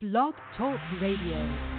Blog Talk Radio.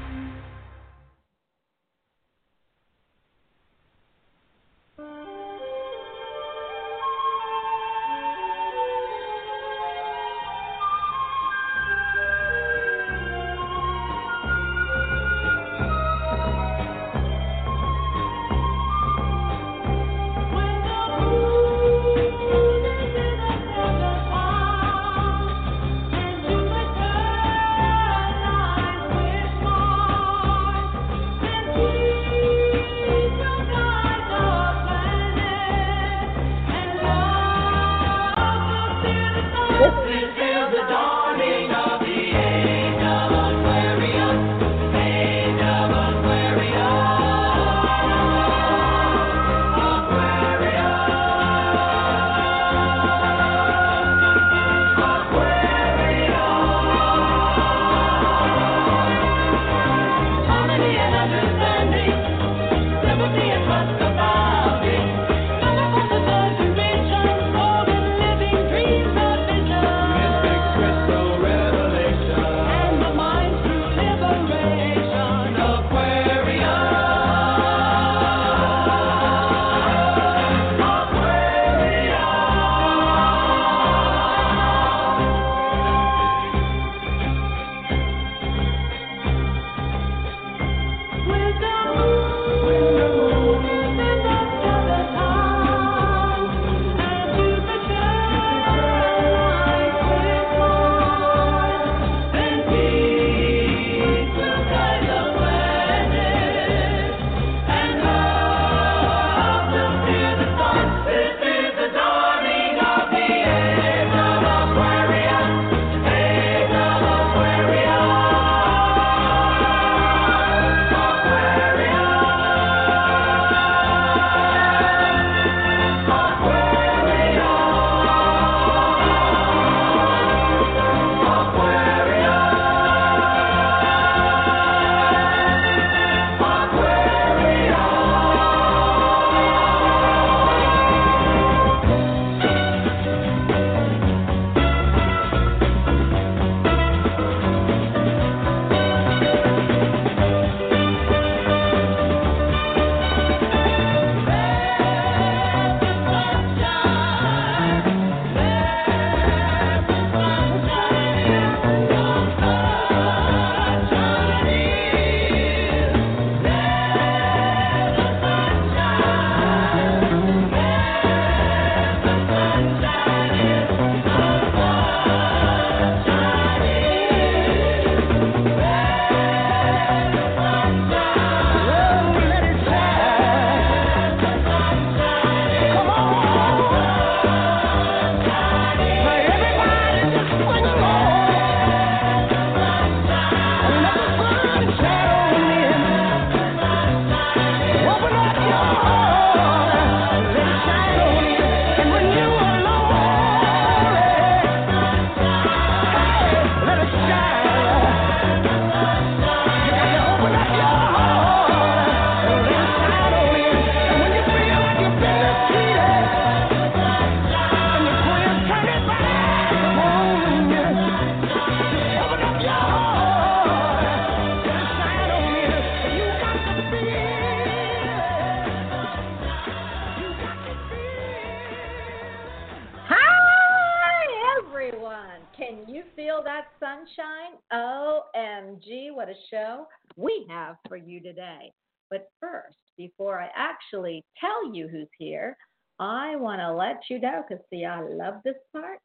Actually tell you who's here, I want to let you know because, see, I love this part.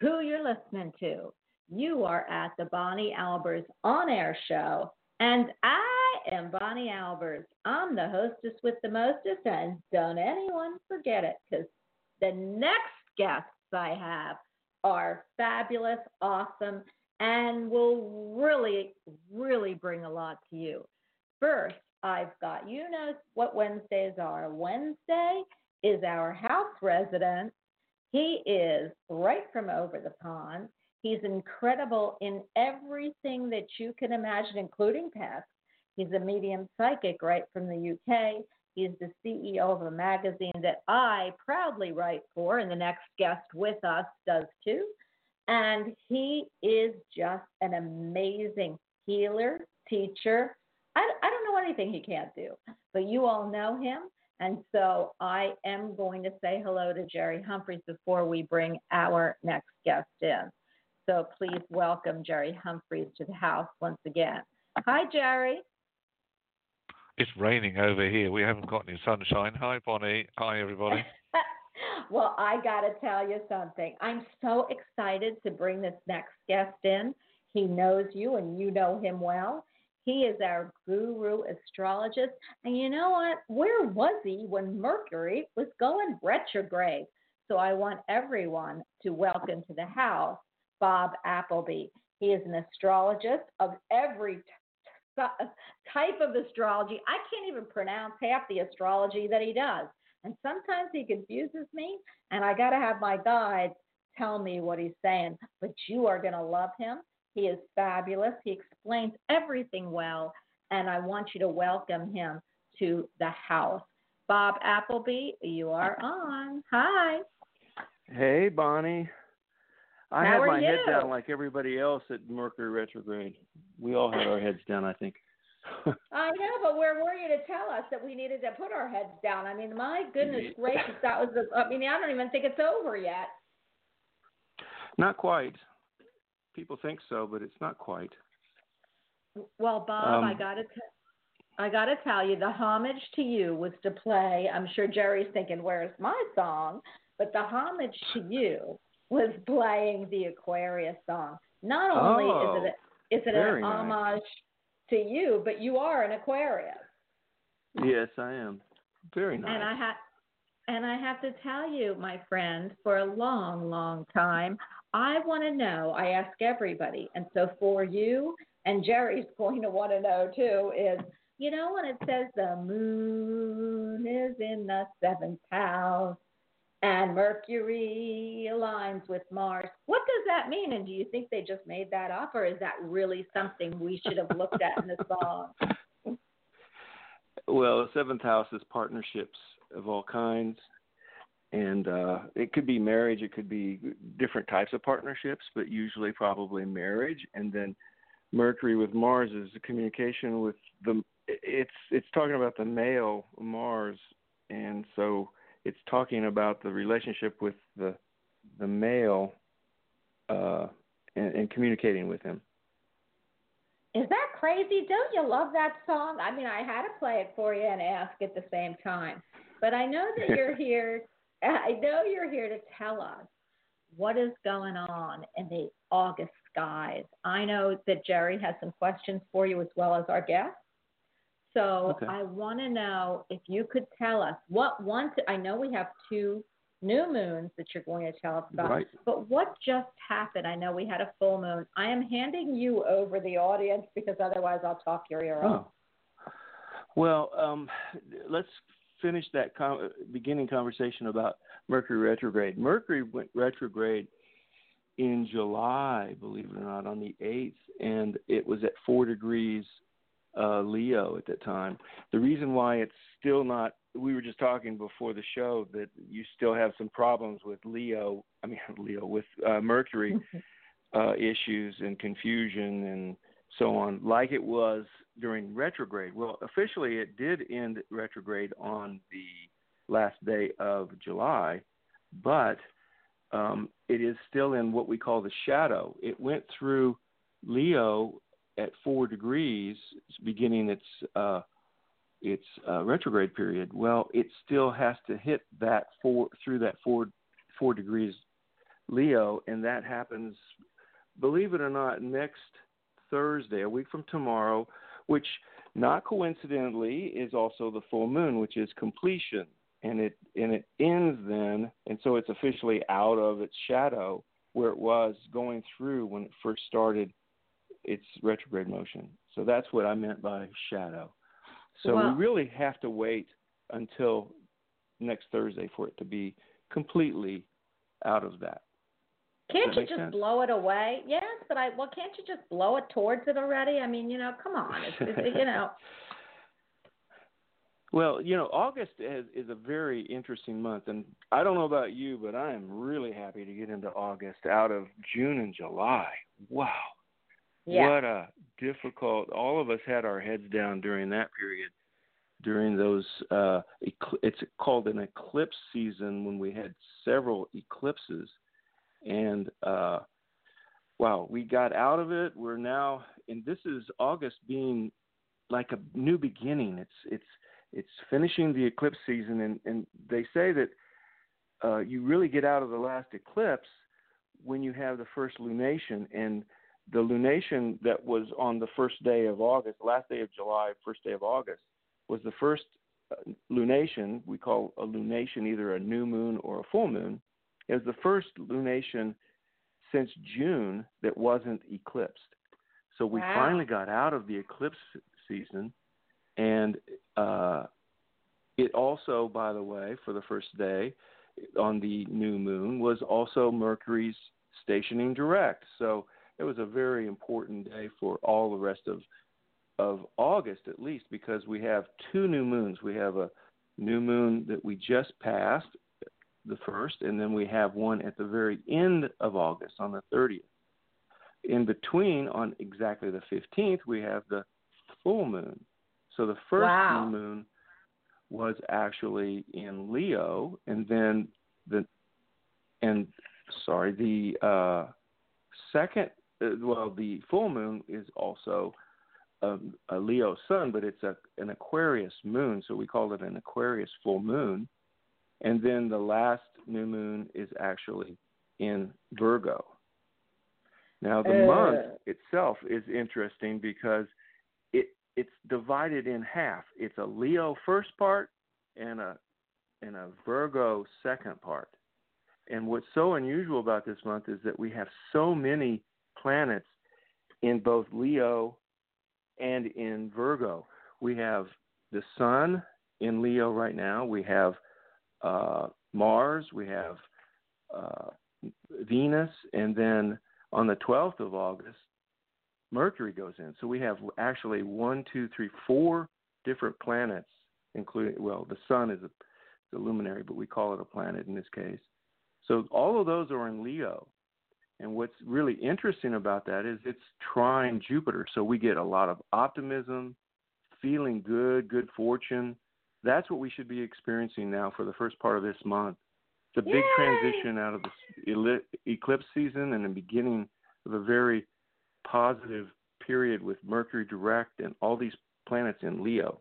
Who you're listening to. You are at the Bonnie Albers on air show, and I am Bonnie Albers. I'm the hostess with the mostest, and don't anyone forget it because the next guests I have are fabulous, awesome, and will really, really bring a lot to you. First, I've got, you know what Wednesdays are. Wednesday is our house resident. He is right from over the pond. He's incredible in everything that you can imagine, including pets. He's a medium psychic right from the UK. He's the CEO of a magazine that I proudly write for, and the next guest with us does too. And he is just an amazing healer, teacher. I, I anything he can't do, but you all know him. And so I am going to say hello to Jerry Humphreys before we bring our next guest in. So please welcome Jerry Humphreys to the house once again. Hi, Jerry. It's raining over here. We haven't got any sunshine. Hi, Bonnie. Hi, everybody. well, I got to tell you something. I'm so excited to bring this next guest in. He knows you and you know him well. He is our guru astrologist. And you know what? Where was he when Mercury was going retrograde? So I want everyone to welcome to the house Bob Appleby. He is an astrologist of every type of astrology. I can't even pronounce half the astrology that he does. And sometimes he confuses me, and I got to have my guides tell me what he's saying. But you are going to love him. He is fabulous. He explains everything well, and I want you to welcome him to the house. Bob Appleby, you are on. Hi. Hey, Bonnie. I How had my you? head down like everybody else at Mercury retrograde. We all had our heads down, I think. I know, but where were you to tell us that we needed to put our heads down? I mean, my goodness gracious, that was the. I mean, I don't even think it's over yet. not quite. People think so, but it's not quite. Well, Bob, I Um, gotta, t- I gotta tell you, the homage to you was to play. I'm sure Jerry's thinking, "Where's my song?" But the homage to you was playing the Aquarius song. Not only is it a, is it an nice. homage to you, but you are an Aquarius. Yes, I am. Very nice. And I have and I have to tell you, my friend, for a long, long time, I want to know. I ask everybody, and so for you, and Jerry's going to want to know too. Is you know when it says the moon is in the seventh house and Mercury aligns with Mars. What does that mean? And do you think they just made that up, or is that really something we should have looked at in the song? Well, the seventh house is partnerships of all kinds. And uh, it could be marriage, it could be different types of partnerships, but usually probably marriage. And then Mercury with Mars is a communication with the. It's it's talking about the male Mars, and so it's talking about the relationship with the the male, uh, and, and communicating with him. Is that crazy? Don't you love that song? I mean, I had to play it for you and ask at the same time. But I know that you're here. I know you're here to tell us what is going on in the August skies. I know that Jerry has some questions for you as well as our guests. So Okay. I want to know if you could tell us what one. I know we have two new moons that you're going to tell us about. Right. But what just happened? I know we had a full moon. I am handing you over the audience because otherwise I'll talk your ear off. Oh. Well, um, let's finish that com- beginning conversation about Mercury retrograde. Mercury went retrograde in July, believe it or not, on the 8th, and it was at four degrees uh, Leo at that time. The reason why it's still not, we were just talking before the show that you still have some problems with Leo, I mean, Leo, with uh, Mercury uh, issues and confusion and so on, like it was during retrograde. Well, officially, it did end retrograde on the last day of July, but um, it is still in what we call the shadow. It went through Leo at four degrees, beginning its uh, its uh, retrograde period. Well, it still has to hit that four through that four four degrees Leo, and that happens, believe it or not, next Thursday, a week from tomorrow, which not coincidentally is also the full moon, which is completion, and it and it ends then, and so it's officially out of its shadow where it was going through when it first started its retrograde motion. So that's what I meant by shadow. So Well- we really have to wait until next Thursday for it to be completely out of that. Can't you just sense? blow it away? Yes, but I well, can't you just blow it towards it already? I mean, you know, come on, it's, it's, you know. Well, you know, August is, is a very interesting month, and I don't know about you, but I am really happy to get into August out of June and July. Wow, Yeah. what a difficult! All of us had our heads down during that period, during those. Uh, it's called an eclipse season when we had several eclipses, and uh, wow, we got out of it. We're now, and this is August being like a new beginning. It's it's it's finishing the eclipse season, and and they say that uh, you really get out of the last eclipse when you have the first lunation, and the lunation that was on the first day of August, last day of July, first day of August, was the first uh, lunation. We call a lunation either a new moon or a full moon. It was the first lunation since June that wasn't eclipsed. So we Wow. finally got out of the eclipse season, and uh, it also, by the way, for the first day on the new moon was also Mercury's stationing direct. So it was a very important day for all the rest of of August at least because we have two new moons. We have a new moon that we just passed, the first, and then we have one at the very end of August on the 30th. In between, on exactly the 15th, we have the full moon. So the first Wow. new moon was actually in Leo, and then the and sorry, the uh, second, uh, well, the full moon is also a, a Leo sun, but it's a an Aquarius moon, so we call it an Aquarius full moon. And then the last new moon is actually in Virgo. Now the Uh. month itself is interesting because it it's divided in half. It's a Leo first part and a and a Virgo second part. And what's so unusual about this month is that we have so many planets in both Leo and in Virgo. We have the Sun in Leo right now. We have uh, Mars. We have uh, Venus, and then on the 12th of August, Mercury goes in. So we have actually one, two, three, four different planets, including well, the Sun is a, a luminary, but we call it a planet in this case. So all of those are in Leo. And what's really interesting about that is it's trine Jupiter. So we get a lot of optimism, feeling good, good fortune. That's what we should be experiencing now for the first part of this month. It's a big transition out of the eclipse season and the beginning of a very positive period with Mercury direct and all these planets in Leo.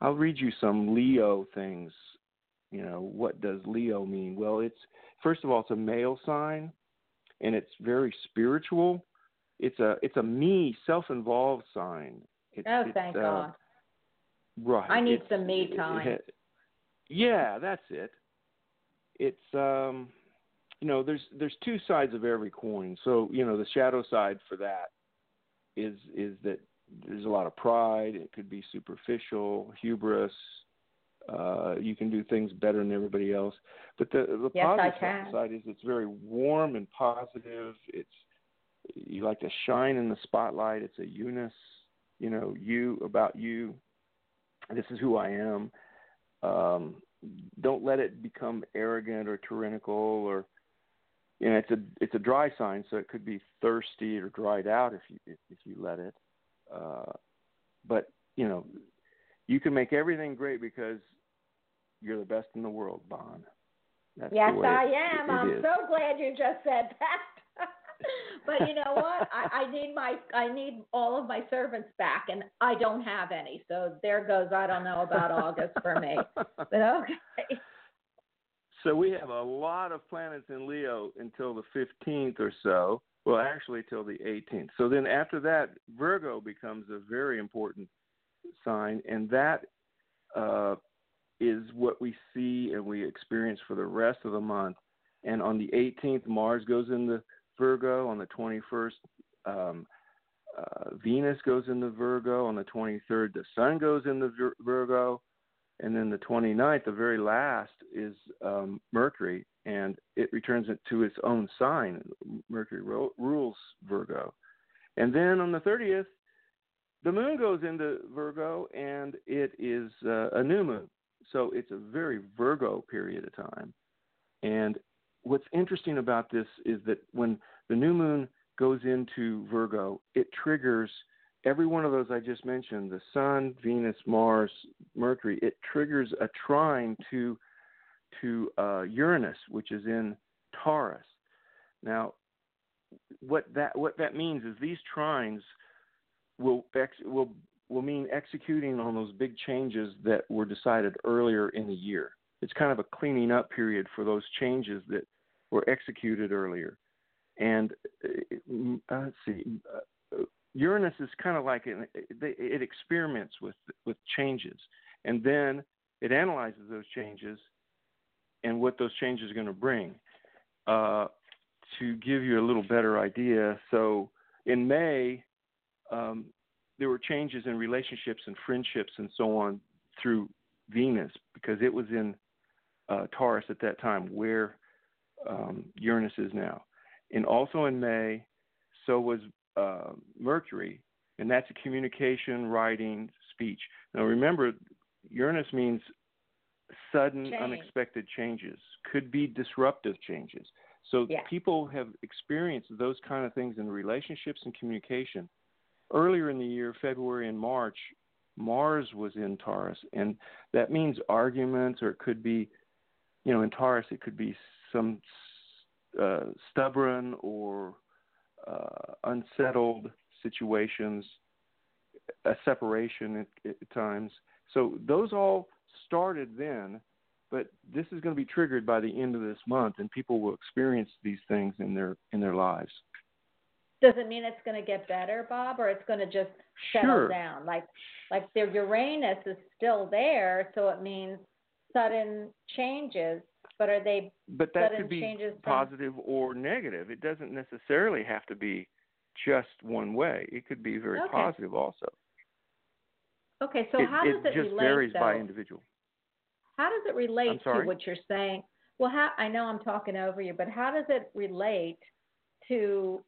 I'll read you some Leo things. You know, what does Leo mean? Well, it's first of all, it's a male sign and it's very spiritual. It's a it's a me self-involved sign. It's, Oh, it's, thank uh, God. Right. I need It's- some me time. it- yeah, that's it. It's um you know, there's there's two sides of every coin. So, you know, the shadow side for that is is that there's a lot of pride, it could be superficial, hubris, uh, you can do things better than everybody else. But the the Yes, positive side is it's very warm and positive. It's you like to shine in the spotlight. It's a Eunice, you know, you about you. This is who I am. Um, don't let it become arrogant or tyrannical or you know it's a it's a dry sign so it could be thirsty or dried out if you if, if you let it uh but you know you can make everything great because you're the best in the world bon that's Yes, I it- am. it I'm is. so glad you just said that. but you know what? I, I need my I need all of my servants back, and I don't have any. So there goes. I don't know about August for me. But okay. So we have a lot of planets in Leo until the 15th or so. Well, actually, till the 18th. So then after that, Virgo becomes a very important sign, and that uh, is what we see and we experience for the rest of the month. And on the 18th, Mars goes into Virgo. On the 21st, um, uh, Venus goes into Virgo. On the 23rd, the Sun goes into Vir- Virgo and then the 29th, the very last, is um, Mercury, and it returns it to its own sign. Mercury ro- rules Virgo. And then on the 30th, the moon goes into Virgo, and it is uh, a new moon, so it's a very Virgo period of time. And what's interesting about this is that when the new moon goes into Virgo, it triggers every one of those I just mentioned the Sun, Venus, Mars, Mercury. It triggers a trine to to uh, Uranus, which is in Taurus. Now, what that what that means is these trines will ex, will will mean executing on those big changes that were decided earlier in the year. It's kind of a cleaning up period for those changes that were executed earlier. And uh, let's see, uh, Uranus is kind of like an, it experiments with with changes, and then it analyzes those changes and what those changes are going to bring. Uh, to give you a little better idea, so in May, um, there were changes in relationships and friendships and so on through Venus because it was in uh, Taurus at that time, where um, Uranus is now. And also in May, so was uh, Mercury, and that's a communication, writing, speech. Now remember, Uranus means sudden, Change. unexpected changes, could be disruptive changes. So Yeah. people have experienced those kind of things in relationships and communication. Earlier in the year, February and March, Mars was in Taurus, and that means arguments, or it could be, you know, in Taurus, it could be some uh, stubborn or uh, unsettled situations, a separation at, at times. So those all started then, but this is going to be triggered by the end of this month, and people will experience these things in their in their lives. Does it mean it's going to get better, Bob, or it's going to just settle Sure. down? Like, like the Uranus is still there, so it means sudden changes. But are they? But that could be changes from- positive or negative. It doesn't necessarily have to be just one way. It could be very Okay. positive also. Okay, so it, how it does it just relate varies though? by individual. How does it relate to what you're saying? Well, how, I know I'm talking over you, but how does it relate to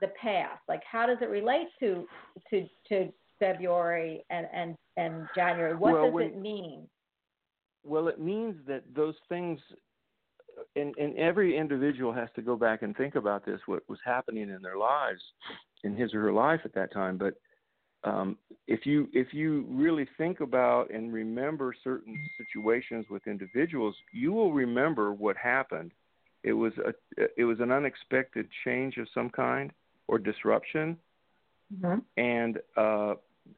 the past? Like, how does it relate to to to February and and and January? What Well, does when- it mean? Well, it means that those things, and, and every individual has to go back and think about this, what was happening in their lives, in his or her life at that time. But um, if you if you really think about and remember certain situations with individuals, you will remember what happened. It was a it was an unexpected change of some kind or disruption, Mm-hmm. and uh,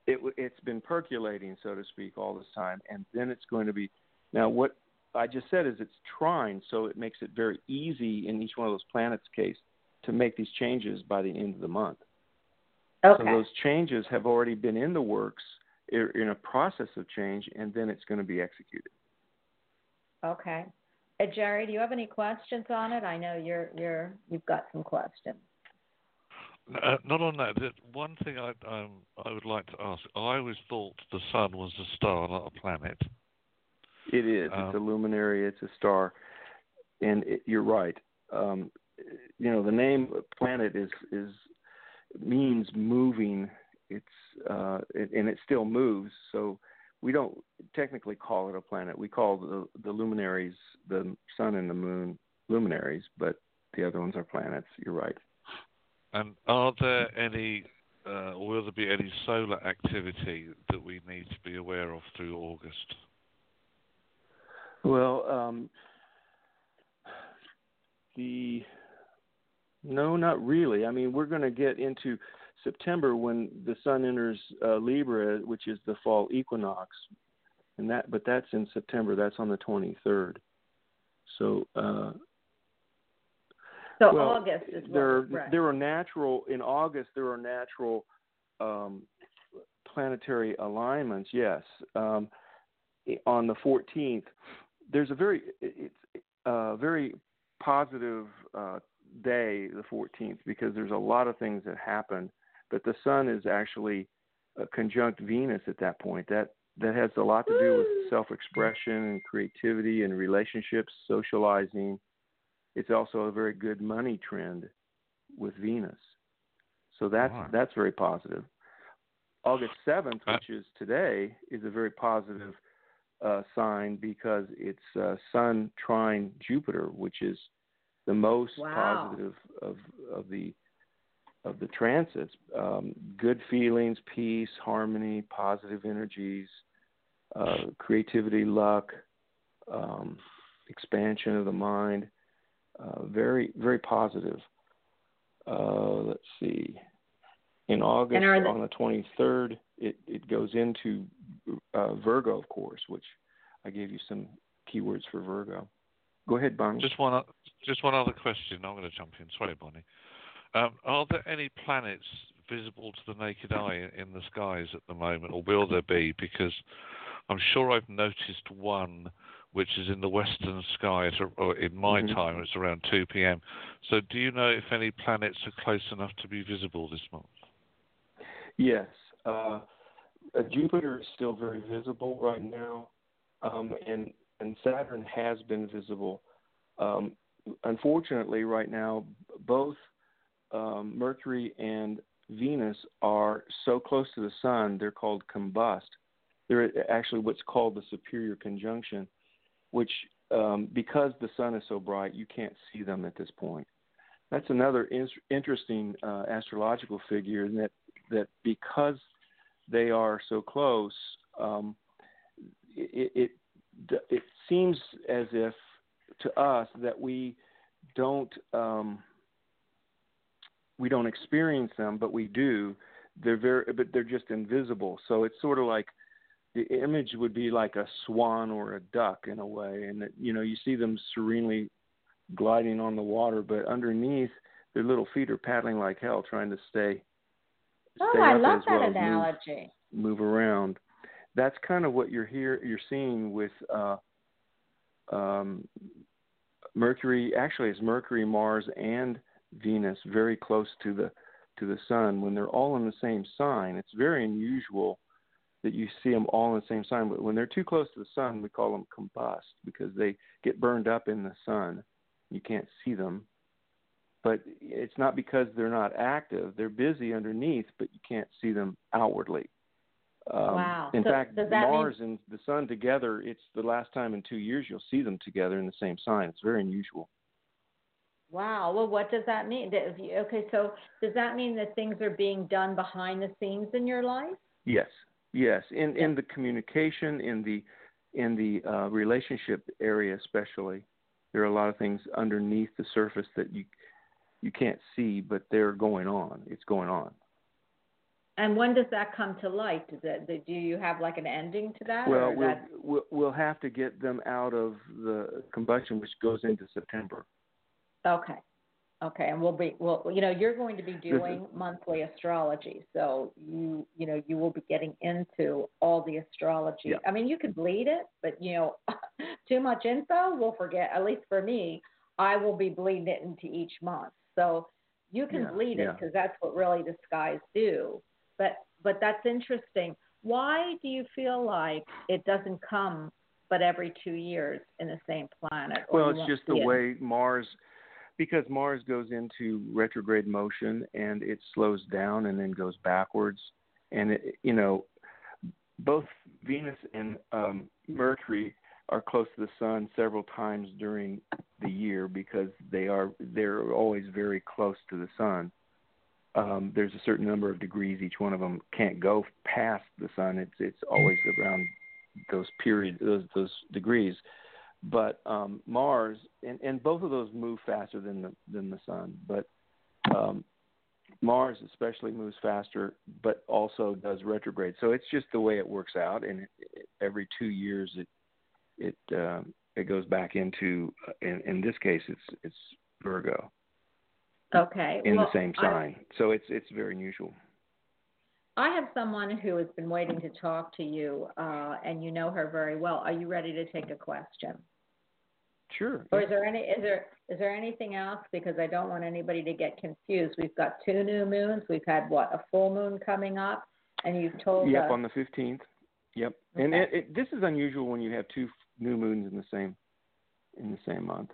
it, it's been percolating, so to speak, all this time, and then it's going to be. Now, what I just said is it's trine, so it makes it very easy in each one of those planets' case to make these changes by the end of the month. Okay. So those changes have already been in the works, in a process of change, and then it's going to be executed. Okay. Uh, Jerry, do you have any questions on it? I know you're you're you've got some questions. Uh, not on that. the- One thing I um, I would like to ask. I always thought the sun was a star, not a planet. It is. it's a Um, luminary. It's a star, and it, you're right. Um, you know, the name planet is is means moving. It's uh, it, and it still moves. So we don't technically call it a planet. We call the the luminaries, the sun and the moon, luminaries, but the other ones are planets. You're right. And are there any, uh, or will there be any solar activity that we need to be aware of through August? Well, um, the no, not really. I mean, we're going to get into September when the sun enters uh, Libra, which is the fall equinox, and that. But that's in September. That's on the 23rd. So, uh, So well, August is what- there right. there are natural in August. There are natural um, planetary alignments. Yes, um, on the 14th, there's a very it's a very positive uh, day, the 14th, because there's a lot of things that happen. But the Sun is actually uh, conjunct Venus at that point. That that has a lot to do with self-expression and creativity and relationships, socializing. It's also a very good money trend with Venus. So that's Right. that's very positive. August 7th, which is today, is a very positive uh, sign because it's uh, Sun trine Jupiter, which is the most wow. positive of of the of the transits. Um, good feelings, peace, harmony, positive energies, uh, creativity, luck, um, expansion of the mind. Uh, very very positive. Uh, let's see. In August, the, on the 23rd, it, it goes into uh, Virgo, of course, which I gave you some keywords for Virgo. Go ahead, Bonnie. Just one, just one other question. I'm going to jump in. Sorry, Bonnie. Um, are there any planets visible to the naked eye in the skies at the moment, or will there be? Because I'm sure I've noticed one which is in the western sky, or in my mm-hmm. time, it's around 2 p.m. So, do you know if any planets are close enough to be visible this month? Yes. Uh, uh, Jupiter is still very visible right now, um, and and Saturn has been visible. Um, unfortunately, right now, both um, Mercury and Venus are so close to the Sun, they're called combust. They're actually what's called the superior conjunction, which, um, because the Sun is so bright, you can't see them at this point. That's another in- interesting uh, astrological figure in that that because they are so close, um, it, it it seems as if to us that we don't um, we don't experience them, but we do. They're very, but they're just invisible. So it's sort of like the image would be like a swan or a duck in a way, and you know you see them serenely gliding on the water, but underneath their little feet are paddling like hell, trying to stay Oh, I love that well analogy. Move, move, around. That's kind of what you're here. You're seeing with uh, um, Mercury. Actually, it's Mercury, Mars, and Venus very close to the to the Sun. When they're all in the same sign, it's very unusual that you see them all in the same sign. But when they're too close to the Sun, we call them combust because they get burned up in the Sun. You can't see them but it's not because they're not active. They're busy underneath, but you can't see them outwardly. Um, wow. In so, fact, Mars mean... and the Sun together, it's the last time in two years you'll see them together in the same sign. It's very unusual. Wow. Well, what does that mean? Okay, so does that mean that things are being done behind the scenes in your life? Yes. Yes. In in the communication, in the in the uh, relationship area, especially, there are a lot of things underneath the surface that you you can't see, but they're going on. It's going on. And when does that come to light? It, do you have like an ending to that? Well, we'll, that... we'll we'll have to get them out of the combustion, which goes into September. Okay, okay, and we'll be well. You know, you're going to be doing monthly astrology, so you you know you will be getting into all the astrology. Yeah. I mean, you can bleed it, but you know, too much info, we'll forget. At least for me, I will be bleeding it into each month. So you can yeah, bleed it because that's what really the skies do. But but that's interesting. Why do you feel like it doesn't come but every two years in the same planet? Well, it's just the it? way Mars, because Mars goes into retrograde motion and it slows down and then goes backwards, and it, you know, both Venus and um, Mercury are close to the sun several times during the year because they are they're always very close to the sun. Um, there's a certain number of degrees each one of them can't go past the sun. It's it's always around those periods those those degrees. But um, Mars and, and both of those move faster than the than the sun. But um, Mars especially moves faster, but also does retrograde. So it's just the way it works out. And it, it, every two years, it it um, it goes back into uh, in, in this case it's it's Virgo. Okay. In well, the same sign, I, so it's it's very unusual. I have someone who has been waiting to talk to you, uh, and you know her very well. Are you ready to take a question? Sure. Or is there any is there is there anything else? Because I don't want anybody to get confused. We've got two new moons. We've had what a full moon coming up, and you've told yep, us. Yep, on the fifteenth. Yep, okay. and it, it, this is unusual when you have two new moons in the same in the same month.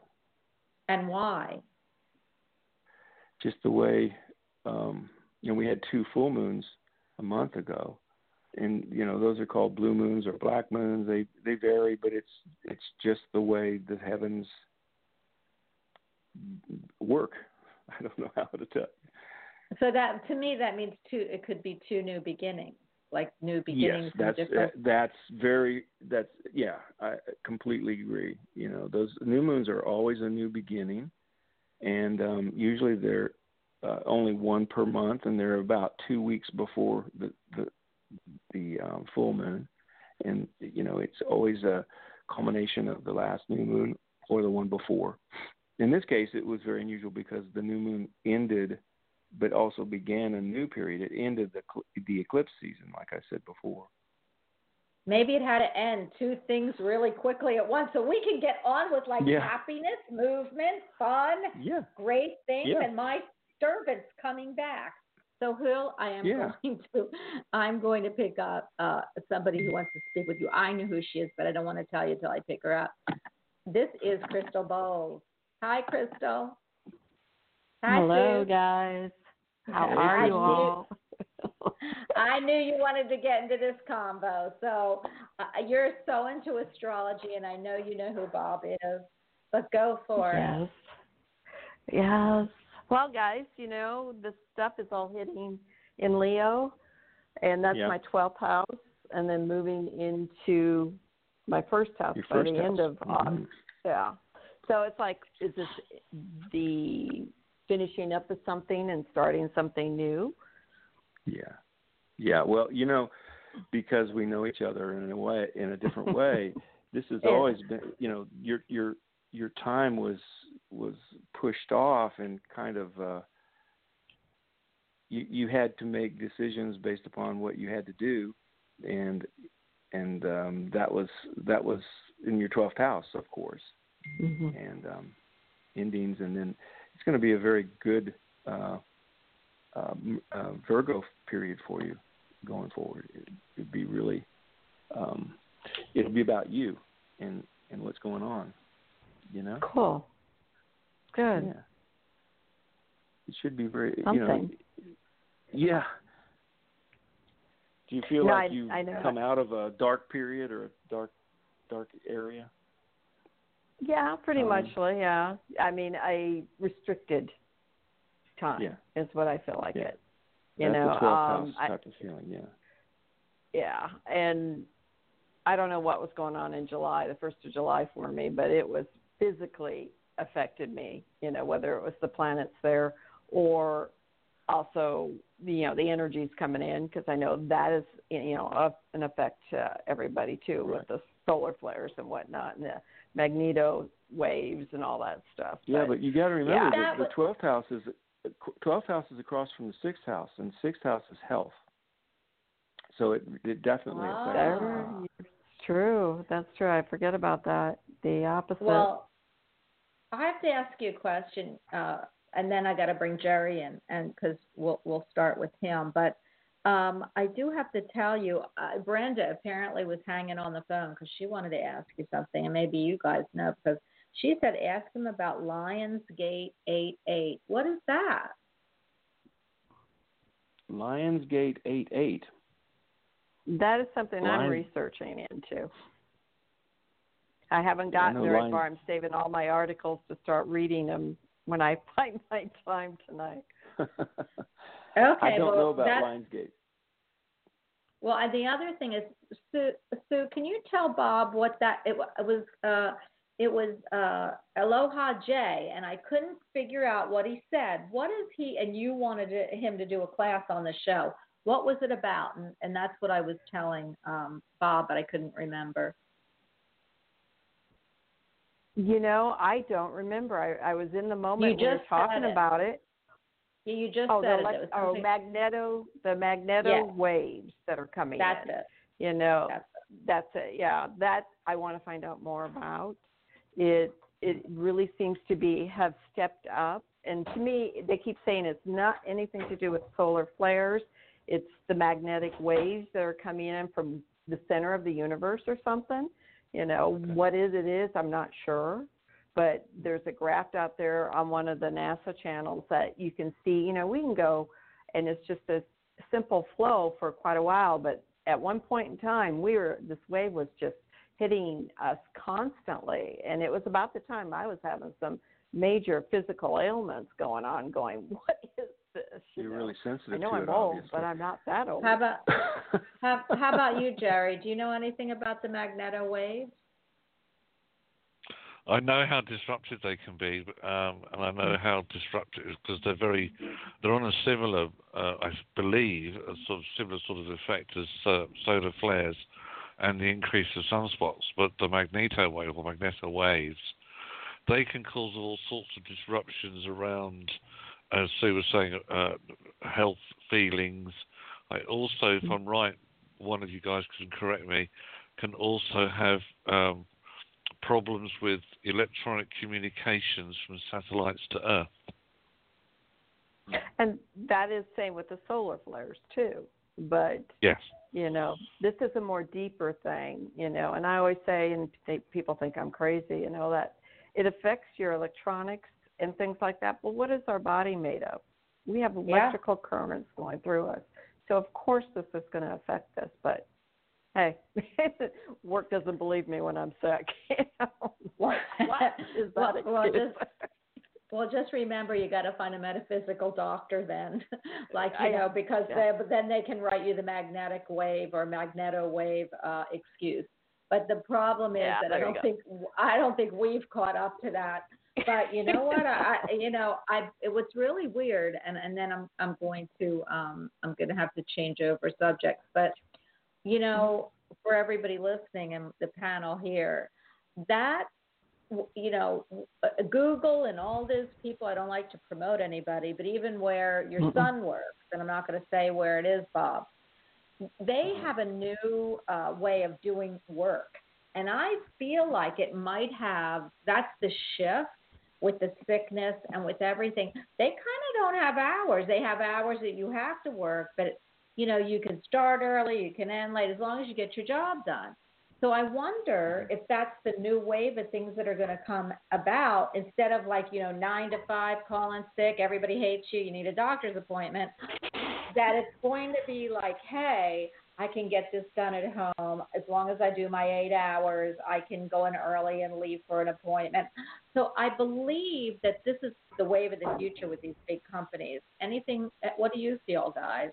And why? Just the way um, you know we had two full moons a month ago, and you know those are called blue moons or black moons. They they vary, but it's it's just the way the heavens work. I don't know how to tell. So that to me that means two. It could be two new beginnings, like new beginnings. Yes, that's uh, that's very that's yeah. I completely agree. You know, those new moons are always a new beginning, and um, usually they're uh, only one per month, and they're about two weeks before the the, the um, full moon, and you know it's always a culmination of the last new moon or the one before. In this case, it was very unusual because the new moon ended, but also began a new period. It ended the the eclipse season, like I said before. Maybe it had to end two things really quickly at once, so we can get on with like yeah. happiness, movement, fun, yeah. great things, yeah. and my servants coming back. So Hill, I am yeah. going to I'm going to pick up uh, somebody who wants to speak with you. I know who she is, but I don't want to tell you until I pick her up. This is Crystal Bowles. Hi, Crystal. Hi, Hello, Sue. guys. How are I you knew- all? I knew you wanted to get into this combo. So uh, you're so into astrology, and I know you know who Bob is. But go for it. yes. Yes. Well, guys, you know, the stuff is all hitting in Leo, and that's Yeah. my 12th house, and then moving into my first house Your by first the end of August. Mhm. Yeah. So it's like, is this the finishing up with something and starting something new? Yeah, yeah. Well, you know, because we know each other in a way, in a different way. this has Yeah. always been, you know, your your your time was was pushed off and kind of uh you you had to make decisions based upon what you had to do and and um that was that was in your 12th house of course Mm-hmm. and um, endings, and then going to be a very good uh, um, uh, Virgo period for you going forward. It, it'd be really, um, it'll be about you and and what's going on, you know. Cool. Good. Yeah. It should be very, you know. Something. Yeah. Do you feel No, like I- you I know. come out of a dark period or a dark dark area? Yeah, pretty Um, much. Yeah. I mean, a restricted time Yeah. is what I feel like Yeah. it. You That's know, the 12th um, house I, type of feeling. Yeah. yeah, and I don't know what was going on in July, the first of July for me, but it was physically affected me. You know, whether it was the planets there or also you know the energies coming in because I know that is you know a, an effect to everybody too Right. with the solar flares and whatnot and the magneto waves and all that stuff. Yeah, but you got to remember Yeah. that the twelfth house is twelfth house is across from the sixth house, and sixth house is health. So it it definitely Ah. affects. There, it's true. That's true. I forget about that. The opposite. Well, I have to ask you a question, uh, and then I got to bring Jerry in, and because we'll we'll start with him. But um, I do have to tell you, uh, Brenda apparently was hanging on the phone because she wanted to ask you something, and maybe you guys know because she said ask him about Lionsgate eight eight. What is that? Lionsgate eight eight. that is something I'm researching into. I haven't gotten know very Lion- far. I'm saving all my articles to start reading them when I find my time tonight. Okay, I don't well, know about that, Lionsgate. Well, and the other thing is, Sue, Sue, can you tell Bob what that it, it was? Uh, it was uh, Aloha J, and I couldn't figure out what he said. What is he? And you wanted to, him to do a class on the show. What was it about? And, and that's what I was telling um, Bob, but I couldn't remember. You know, I don't remember. I, I was in the moment we were just talking said it. about it. Yeah, you just Oh, said the it. It oh, magneto, the magneto Yeah. waves that are coming that's in. it. You know, That's that's it. Yeah, that I want to find out more about. It it really seems to be have stepped up, and to me, they keep saying it's not anything to do with solar flares. It's the magnetic waves that are coming in from the center of the universe or something. You know, Okay. what is it is, I'm not sure. But there's a graph out there on one of the NASA channels that you can see, you know, we can go and it's just a simple flow for quite a while, but at one point in time, we were this wave was just hitting us constantly, and it was about the time I was having some major physical ailments going on. Going, what is this? You are know? really sensitive I know to I'm it, old, obviously. but I'm not that old. How about how, how about you, Jerry? Do you know anything about the magneto waves? I know how disruptive they can be, um, and I know how disruptive because they're very, they're on a similar, uh, I believe, a sort of similar sort of effect as uh, solar flares and the increase of sunspots. But the magneto wave or magneto waves, they can cause all sorts of disruptions around, as Sue was saying, uh, health feelings. I also, if I'm right, one of you guys can correct me, can also have um, problems with electronic communications from satellites to Earth. And that is same with the solar flares too. But Yes. you know, this is a more deeper thing, you know. And I always say, and they, people think I'm crazy, you know, that it affects your electronics and things like that. But what is our body made of? We have electrical currents going through us. So of course this is going to affect us. But hey, work doesn't believe me when I'm sick. What, what is Well- that? well, excuse? Well, just remember you got to find a metaphysical doctor then, like you I- know, because yeah. they, but then they can write you the magnetic wave or magneto wave uh, excuse. But the problem is Yeah, that I don't think I don't think we've caught up to that. But you know what? I I- you know I it was really weird, and and then I'm I'm going to um I'm going to have to change over subjects, but you know for everybody listening and the panel here, that you know, uh, Google and all these people, I don't like to promote anybody, but even where your Mm-mm. son works, and I'm not going to say where it is, Bob, they have a new uh, way of doing work. And I feel like it might have, that's the shift with the sickness and with everything. They kind of don't have hours. They have hours that you have to work, but, you know, you can start early, you can end late, as long as you get your job done. So I wonder mm-hmm. if that's the new wave of things that are going to come about instead of like, you know, nine to five, calling sick, everybody hates you, you need a doctor's appointment, that it's going to be like, hey, I can get this done at home as long as I do my eight hours. I can go in early and leave for an appointment. So I believe that this is the wave of the future with these big companies. Anything, eh, what do you feel, guys?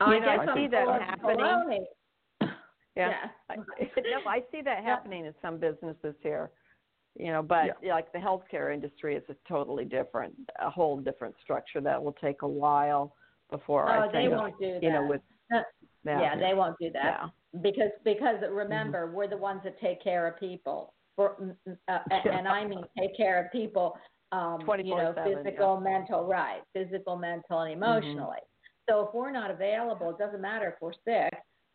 You know, guess I see that happening. Yeah. Yeah. I, no, I see that happening in some businesses here. You know, but like the healthcare industry is a totally different, a whole different structure that will take a while before Oh, I they think. won't do that. You know, with Uh, yeah, yeah, they won't do that yeah. because because remember we're the ones that take care of people for mm, mm, uh, and I mean take care of people um you know 24/7, physical mental right physical mental and emotionally so if we're not available it doesn't matter if we're sick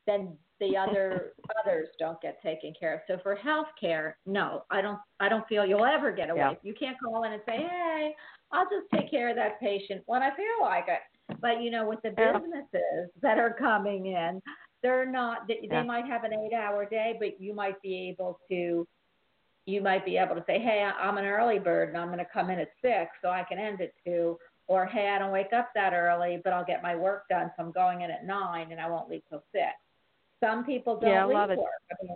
then the other others don't get taken care of so for healthcare no I don't I don't feel you'll ever get away Yeah. you can't call in and say hey I'll just take care of that patient when I feel like it but you know, with the businesses that are coming in, they're not. They, Yeah. they might have an eight-hour day, but you might be able to. You might be able to say, "Hey, I'm an early bird, and I'm going to come in at six, so I can end at two. Or, "Hey, I don't wake up that early, but I'll get my work done, so I'm going in at nine, and I won't leave till six. Some people don't Yeah, a leave lot of- work. I mean,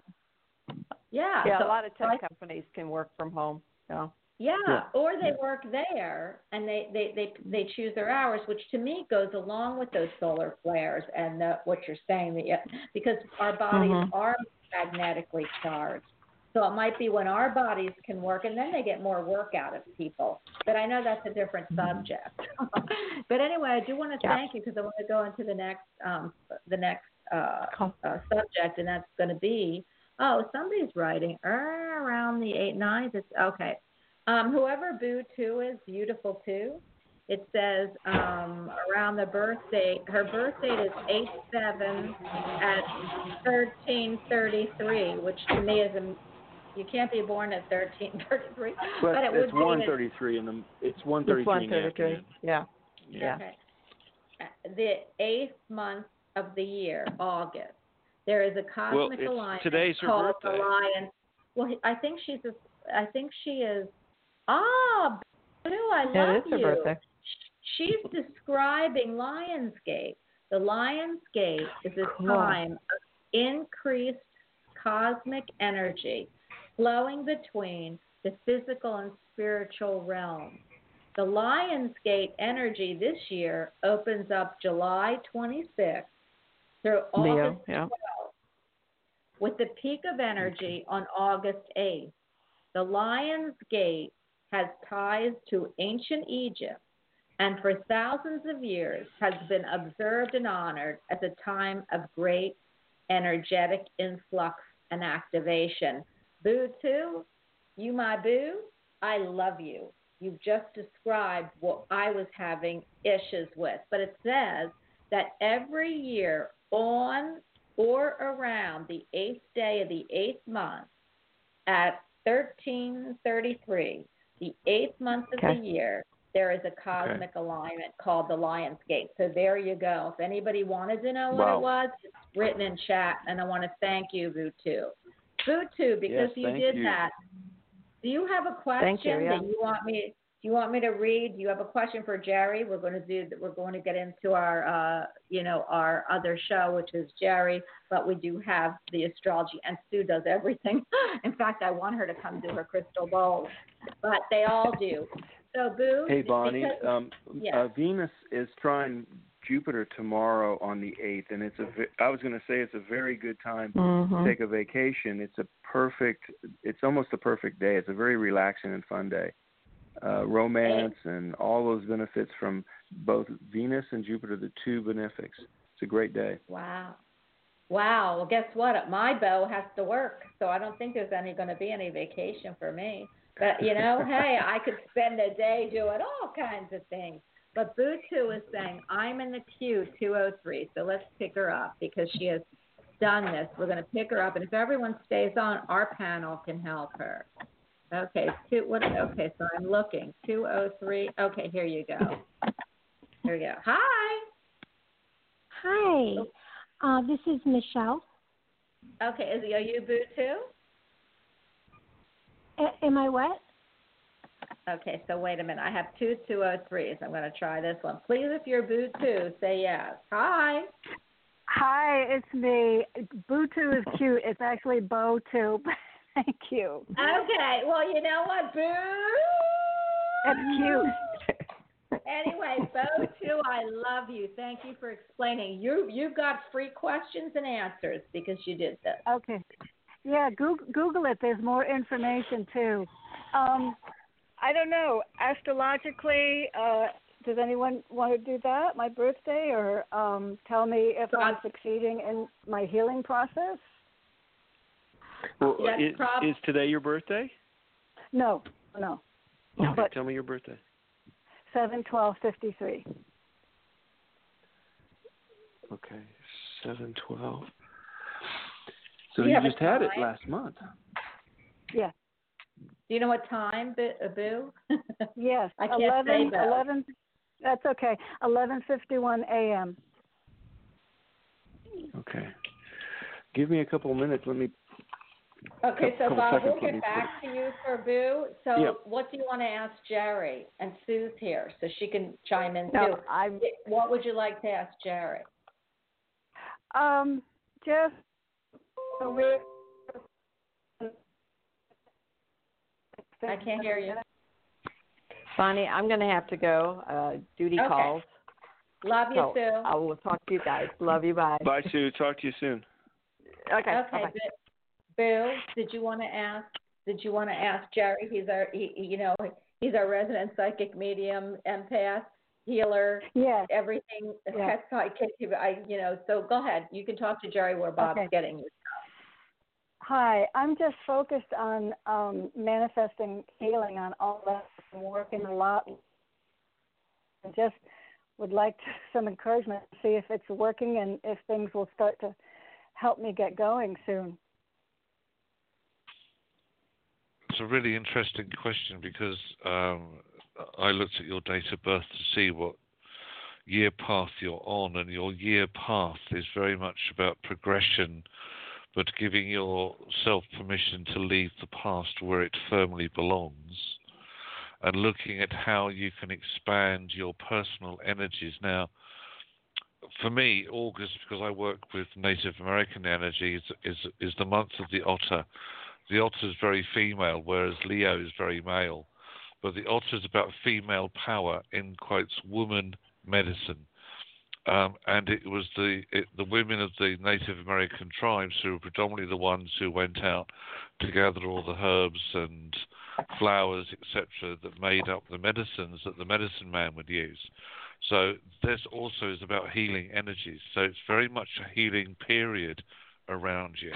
yeah, Yeah, so a lot of tech I companies can work from home. Yeah. Yeah, Yeah. or they work there and they, they, they, they choose their hours, which to me goes along with those solar flares and the, what you're saying that you, because our bodies Mhm. are magnetically charged. So it might be when our bodies can work, and then they get more work out of people. But I know that's a different subject. but anyway, I do want to Yeah. thank you because I want to go into the next um, the next uh, Cool. uh, subject, and that's going to be oh somebody's writing er, around the eight nines. It's okay. Um, whoever Boo Two is beautiful too. It says um, around the birth date. Her birth date is eight seven at thirteen thirty three, which to me is a you can't be born at thirteen thirty three. But, But it would it's be one in the. It's one It's in the thirty-three. afternoon. Yeah. Yeah. Okay. Uh, The eighth month of the year, August. There is a cosmic it's- alliance today's her called birthday. Alliance. Well, I think she's a, I think she is. Ah, Blue, I Yeah, love it is her you. birthday. she's describing Lionsgate. The Lionsgate is a Cool. time of increased cosmic energy flowing between the physical and spiritual realms. The Lionsgate energy this year opens up July 26th through Leo, August yeah. 12th, with the peak of energy on August 8th. The Lion's Gate has ties to ancient Egypt and for thousands of years has been observed and honored as a time of great energetic influx and activation. Boo, too, you, my boo, I love you. You've just described what I was having issues with. But it says that every year on or around the eighth day of the eighth month at 1333, the eighth month of Okay. the year, there is a cosmic alignment called the Lion's Gate. So there you go. If anybody wanted to know what Wow. it was, it's written in chat, and I want to thank you, Vutu. Vutu, because Yes, you did you. that. Do you have a question you, yeah. that you want me? Do you want me to read? Do you have a question for Jerry? We're going to do. We're going to get into our, uh, you know, our other show, which is Jerry. But we do have the astrology, and Sue does everything. In fact, I want her to come do her crystal bowls, but they all do. So, Boo. Hey, Bonnie. because- Um, Yes. uh, Venus is trying Jupiter tomorrow on the eighth, and it's a. I was going to say it's a very good time to Mhm. take a vacation. It's a perfect. It's almost a perfect day. It's a very relaxing and fun day. Uh, romance and all those benefits from both Venus and Jupiter, the two benefics. It's a great day. Wow. Wow. Well, guess what? My beau has to work, so I don't think there's any going to be any vacation for me. But you know, hey, I could spend a day doing all kinds of things. But Butu is saying I'm in the queue 203, so let's pick her up because she has done this. We're going to pick her up, and if everyone stays on, our panel can help her. Okay, two. What? Okay, so I'm looking 203. Okay, here you go. Here you go. Hi. Hi, uh, this is Michelle. Okay, is are you Butu? A- am I what? Okay, so wait a minute. I have two 203s. I'm going to try this one. Please, if you're Boo 2, say yes. Hi. Hi, it's me. Boo2 is cute. It's actually Bo 2. Thank you. Okay, well, you know what, Boo? That's cute. Anyway, Bo 2, I love you. Thank you for explaining. You, you've got free questions and answers because you did this. Okay. Yeah, Google, Google it. There's more information too. Um, I don't know. Astrologically, uh, does anyone want to do that? My birthday, or um, tell me if I'm succeeding in my healing process? Well, That's is, prob- is today your birthday? No, no. Okay, But tell me your birthday. seven twelve fifty three. Okay, seven twelve. So you you, just had it last month. Yeah. Do you know what time, Boo? uh, Yes. I can't say eleven. that. Eleven. That's okay. Eleven fifty one a.m. Okay. Give me a couple of minutes. Let me. Okay, so Bob, seconds, we'll get back to you for Boo. So, Yep. what do you want to ask Jerry? And Sue's here, so she can chime in No, too. I'm What would you like to ask Jerry? um just a weird. I can't hear you. Bonnie, I'm going to have to go. Uh, duty Okay. calls. Love you, So Sue. I will talk to you guys. Love you. Bye. Bye, Sue. Talk to you soon. Okay. Okay, bye-bye. Boo- Boo, did you want to ask? Did you want to ask Jerry? He's our, he, he- you know, he's our resident psychic medium, empath, healer, Yes. everything. Yeah. Psychic, I, you know. So go ahead. You can talk to Jerry where Bob's Okay. getting you. Hi, I'm just focused on um, manifesting healing on all that. I'm working a lot. I just would like to, some encouragement to see if it's working and if things will start to help me get going soon. It's a really interesting question because um, I looked at your date of birth to see what year path you're on, and your year path is very much about progression, but giving yourself permission to leave the past where it firmly belongs. and looking at how you can expand your personal energies. Now, for me, August, because I work with Native American energy, is, is, is the month of the otter. The otter is very female, whereas Leo is very male. But the otter is about female power, in quotes, woman medicine. Um, and it was the it, the women of the Native American tribes who were predominantly the ones who went out to gather all the herbs and flowers, etc., that made up the medicines that the medicine man would use. So this also is about healing energies. So it's very much a healing period around you,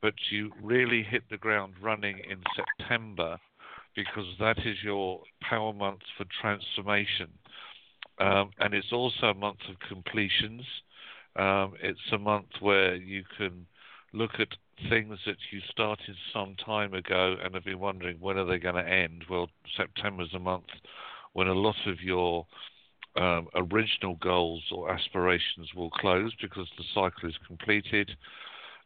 but you really hit the ground running in September because that is your power month for transformation. Um, and it's also a month of completions. Um, it's a month where you can look at things that you started some time ago and have been wondering when are they going to end. Well, September is a month when a lot of your um, original goals or aspirations will close because the cycle is completed.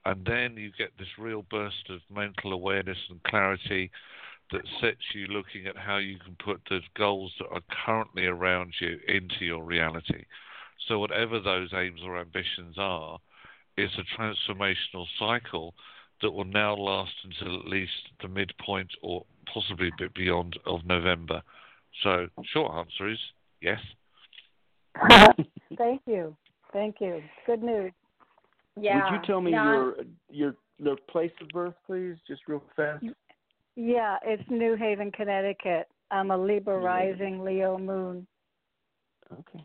And then you get this real burst of mental awareness and clarity that sets you looking at how you can put the goals that are currently around you into your reality. So, whatever those aims or ambitions are, it's a transformational cycle that will now last until at least the midpoint or possibly a bit beyond of November. So, short answer is yes. Thank you. Thank you. Good news. Yeah. Would you tell me no, your your your place of birth, please, just real fast? Yeah, it's New Haven, Connecticut. I'm a Libra New Haven. rising, Leo moon. Okay.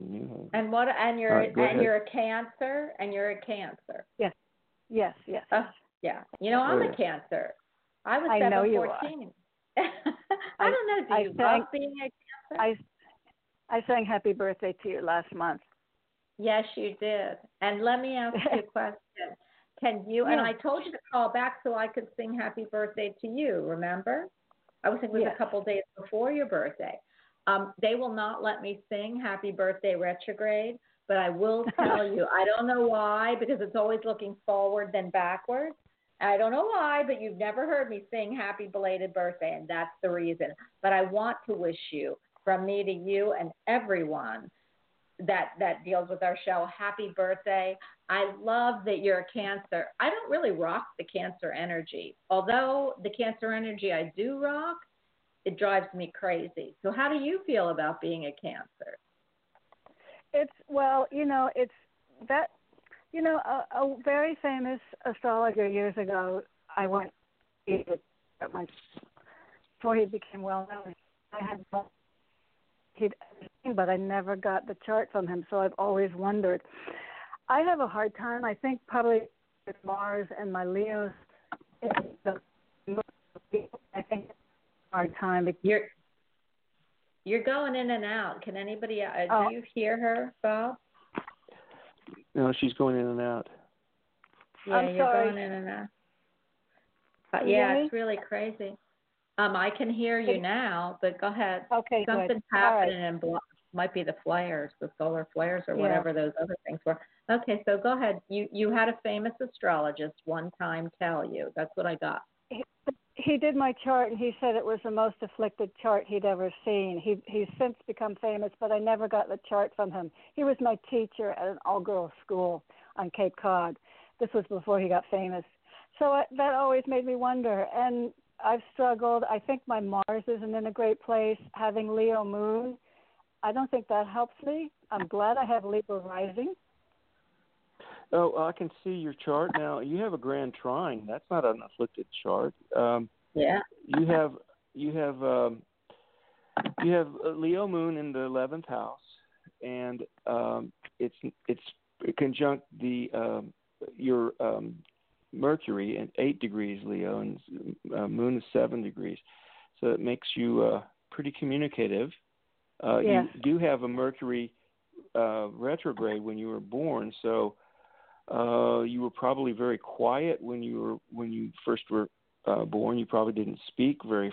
New Haven. And what? And you're All right, go and ahead. you're a Cancer, and you're a Cancer. Yes, yes. Oh, yeah. You know, I'm Oh, a. Cancer. I was I seven know you fourteen. I don't know. Do I you love sang- being a Cancer? I I sang happy birthday to you last month. Yes, you did. And let me ask you a question. Can you? And I told you to call back so I could sing happy birthday to you. Remember? I was thinking it was Yes. a couple days before your birthday. Um, they will not let me sing happy birthday retrograde, but I will tell you. I don't know why because it's always looking forward then backwards. I don't know why, but you've never heard me sing happy belated birthday, and that's the reason. But I want to wish you, from me to you and everyone, that that deals with our show. Happy birthday. I love that you're a cancer. I don't really rock the cancer energy. Although the cancer energy I do rock, it drives me crazy. So how do you feel about being a cancer? It's well, you know, it's that you know, a, a very famous astrologer years ago. I went at my before he became well known. I had he'd but I never got the chart from him, so I've always wondered. I have a hard time. I think probably with Mars and my Leos. the- I think it's hard time. You're you're going in and out. Can anybody? Uh, Oh. Do you hear her, Bob? No, she's going in and out. Yeah, I'm you're sorry. going in and out. Can you yeah, hear it's really crazy. Um, I can hear you now, but go ahead. Okay, good. Something's All right. happening and blo- might be the flares, the solar flares, or Yeah. whatever those other things were. Okay, so go ahead. You you had a famous astrologist one time tell you. That's what I got. he did my chart and he said it was the most afflicted chart he'd ever seen. He he's since become famous, but I never got the chart from him. He was my teacher at an all girls school on Cape Cod. This was before he got famous. So I, that always made me wonder and I've struggled. I think my Mars isn't in a great place. Having Leo moon, I don't think that helps me. I'm glad I have Libra rising. Oh, I can see your chart now. You have a grand trine. That's not an afflicted chart. Um, Yeah. you have you have um, you have uh, Leo Moon in the eleventh house, and um, it's it's conjunct the um, your um, Mercury at eight degrees Leo, and uh, Moon is seven degrees, so it makes you uh, pretty communicative. Uh, Yes. You do have a Mercury uh, retrograde when you were born, so uh, you were probably very quiet when you were when you first were uh, born. You probably didn't speak very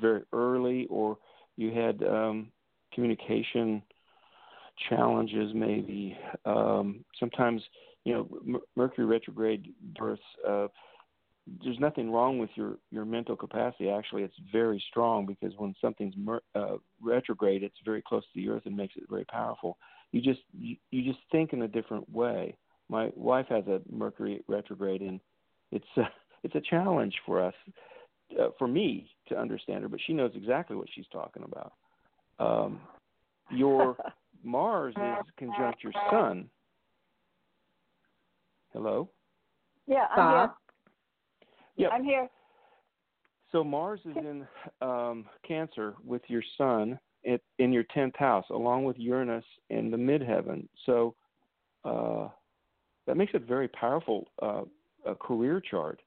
very early, or you had um, communication challenges. Maybe um, sometimes you know Mer- Mercury retrograde births uh, there's nothing wrong with your your mental capacity. Actually, it's very strong because when something's mer- uh, retrograde, it's very close to the earth and makes it very powerful. You just you, you just think in a different way. My wife has a Mercury retrograde, and it's a, it's a challenge for us, uh, for me to understand her. But she knows exactly what she's talking about. Um, your Mars is conjunct your Sun. Hello. Yeah, I'm Bob? Yep. I'm here. So Mars is in um, Cancer with your Sun it, in your tenth house, along with Uranus in the midheaven. So uh, that makes it a very powerful uh, a career chart.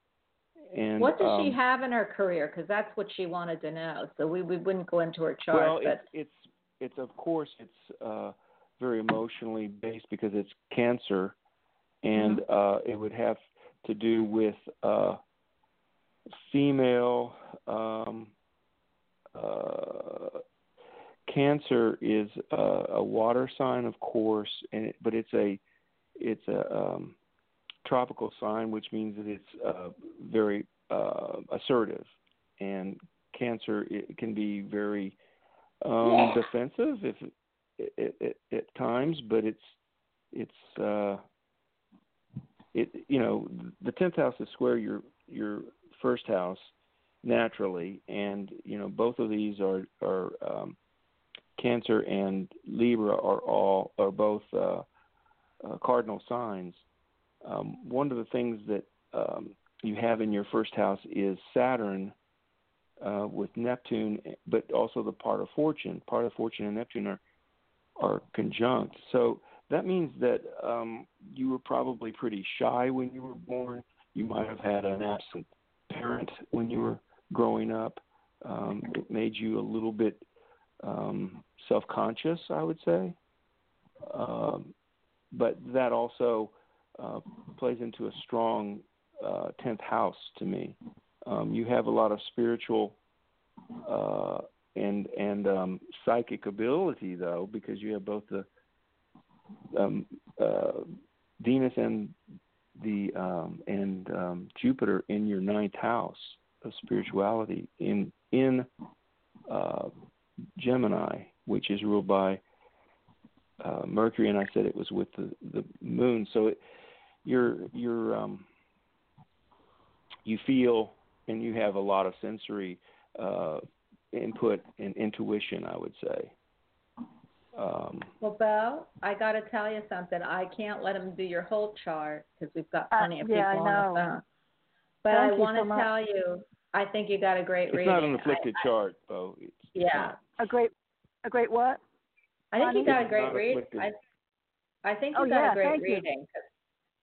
And what does she um, have in her career? Because that's what she wanted to know. So we, we wouldn't go into her chart, Well, but it's it's it's of course it's uh, very emotionally based because it's Cancer, and Mm-hmm. uh, it would have to do with uh, female. Um, uh, cancer is uh, a water sign, of course, and it, but it's a it's a um, tropical sign, which means that it's uh, very uh, assertive, and Cancer it can be very um, defensive if it, it, at times, but it's it's uh, it you know the tenth house is square your your first house naturally, and you know both of these are are um, Cancer and Libra are all are both uh, uh, cardinal signs. Um, one of the things that um, you have in your first house is Saturn uh, with Neptune, but also the part of fortune. Part of fortune and Neptune are are conjunct. So that means that um, you were probably pretty shy when you were born. You might have had an absent parent when you were growing up. Um, it made you a little bit um, self-conscious, I would say. Um, but that also uh, plays into a strong uh, tenth house to me. Um, you have a lot of spiritual uh, and and um, psychic ability, though, because you have both the um, uh, Venus and the um, and um, Jupiter in your ninth house of spirituality in in uh, Gemini, which is ruled by uh, Mercury, and I said it was with the the Moon. So it, you're you're um, you feel and you have a lot of sensory uh, input and intuition. I would say. Um, well, Bo, I got to tell you something. I can't let him do your whole chart because we've got Uh, plenty of yeah, I people on the phone. But Thank I want to much. tell you, I think you got a great it's reading. not an afflicted I, chart, though. It's, it's Yeah. A great, a great what? I, I think you got a great not reading. afflicted. I, I think Oh, you got yeah, a great thank you. reading. 'cause-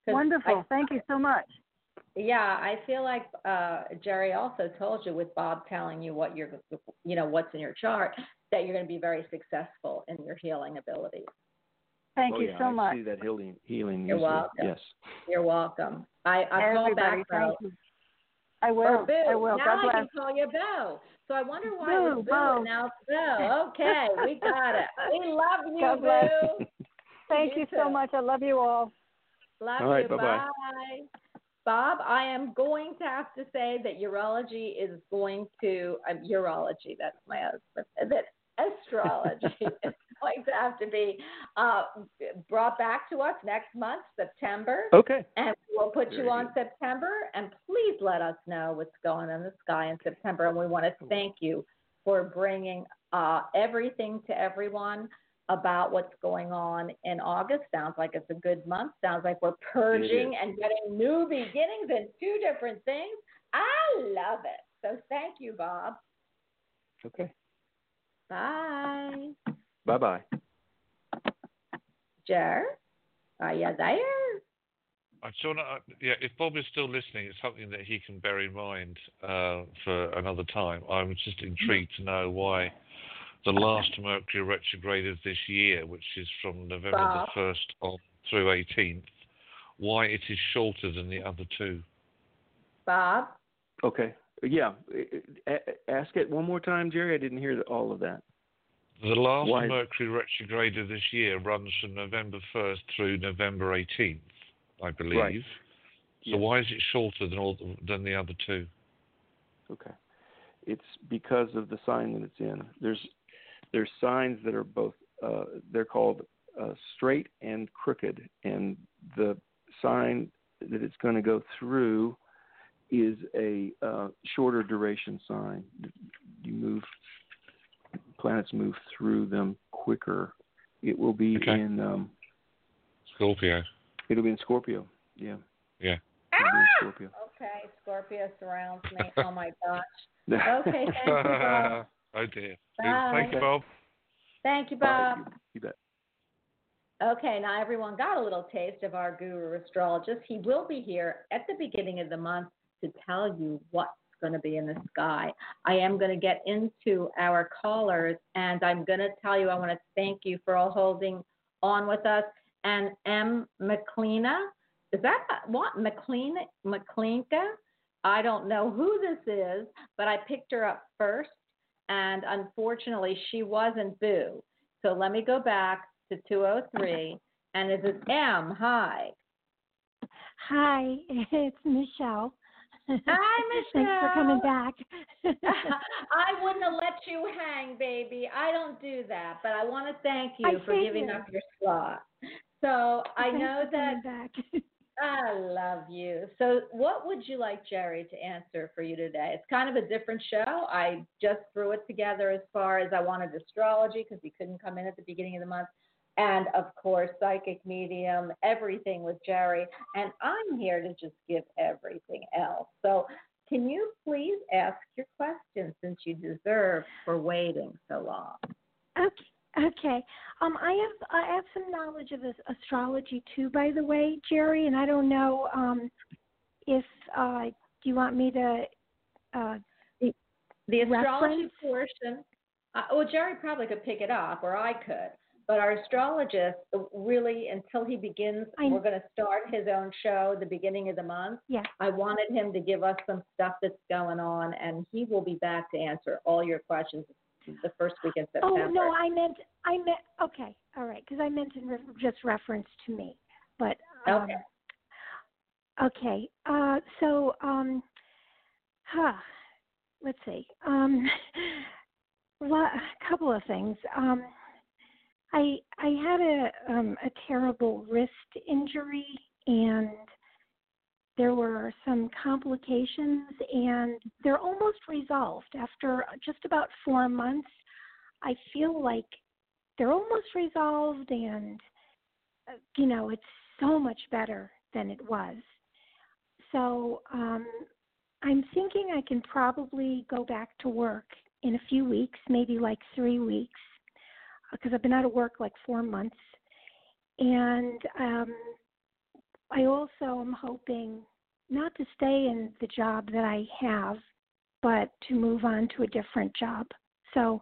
'cause Wonderful. I, Thank you so much. yeah, I feel like uh, Jerry also told you with Bob telling you what you're, you know, what's in your chart, that you're going to be very successful in your healing abilities. Thank oh, you yeah, so I much. see that healing. Healing. You're usually. welcome. Yes. You're welcome. I, I call back though. thank you. I will. Oh, Boo. I will. Now God I bless. can call you Boo. So I wonder why it Boo, was Boo Bo. and now it's Boo. Okay, we got it. We love you, God bless. Boo. Thank You you so much. I love you all. Love All right, you. bye-bye. Bye. Bob, I am going to have to say that urology is going to um, urology. That's my husband. That astrology is going to have to be uh, brought back to us next month, September. Okay. And we'll put you on good. September. And please let us know what's going on in the sky in September. And we want to thank you for bringing uh, everything to everyone about what's going on in August. Sounds like it's a good month. Sounds like we're purging and getting new beginnings and two different things. I love it. So thank you, Bob. Okay. Bye. Bye bye. Jer, are you there? I just want to, yeah, if Bob is still listening, it's something that he can bear in mind uh, for another time. I'm just intrigued to know why the last Mercury retrograde of this year, which is from November Bob. the 1st on through 18th, why it is shorter than the other two. Bob? Okay. Yeah. A- a- Ask it one more time, Jerry. I didn't hear all of that. The last Why- Mercury retrograde of this year runs from November 1st through November 18th, I believe. Right. So why is it shorter than all than the other two? Okay, it's because of the sign that it's in. There's there's signs that are both uh, they're called uh, straight and crooked, and the sign that it's going to go through is a uh, shorter duration sign. You move planets move through them quicker. It will be Okay. in um, Scorpio. it'll be in Scorpio. Yeah. Yeah. It'll be in Ah! Scorpio. Okay, Scorpio surrounds me. Oh my gosh. Okay, thank you, Bob. oh dear. Bye. Thank you, Bob. Thank you, Bob. right, you, you bet. Okay, now everyone got a little taste of our guru astrologist. He will be here at the beginning of the month to tell you what's going to be in the sky. I am going to get into our callers, and I'm going to tell you I want to thank you for all holding on with us. And M. McLeana, is that what McLean McLeanka? I don't know who this is, but I picked her up first, and unfortunately she wasn't Boo. So let me go back to 203, and this is M. Hi. Hi, it's Michelle. Hi, Michelle. Thanks for coming back. I wouldn't have let you hang, baby. I don't do that, but I want to thank you I for giving figured. up your slot. So I Thanks know that. I love you. So, what would you like Jerry to answer for you today? It's kind of a different show. I just threw it together as far as I wanted astrology because he couldn't come in at the beginning of the month. And of course, psychic medium, everything with Jerry. And I'm here to just give everything else. So, can you please ask your questions since you deserve for waiting so long? Okay. Okay. Um, I have I have some knowledge of astrology too, by the way, Jerry, and I don't know um, if uh, do you want me to. Uh, The astrology portion, uh, well, Jerry probably could pick it up, or I could. But our astrologist, uh, really, until he begins, I- we're going to start his own show the beginning of the month. yeah. I wanted him to give us some stuff that's going on, and he will be back to answer all your questions the first week in Oh no, I meant I meant okay, all right, because I meant in re- just reference to me, but um, Okay. Okay. Uh, so, um, huh, let's see. Um, lo- a couple of things. Um, I I had a um, a terrible wrist injury, and there were some complications, and they're almost resolved after just about four months. I feel like they're almost resolved, and uh, you know it's so much better than it was. So um, I'm thinking I can probably go back to work in a few weeks, maybe like three weeks, because I've been out of work like four months. And um, I also am hoping not to stay in the job that I have, but to move on to a different job. So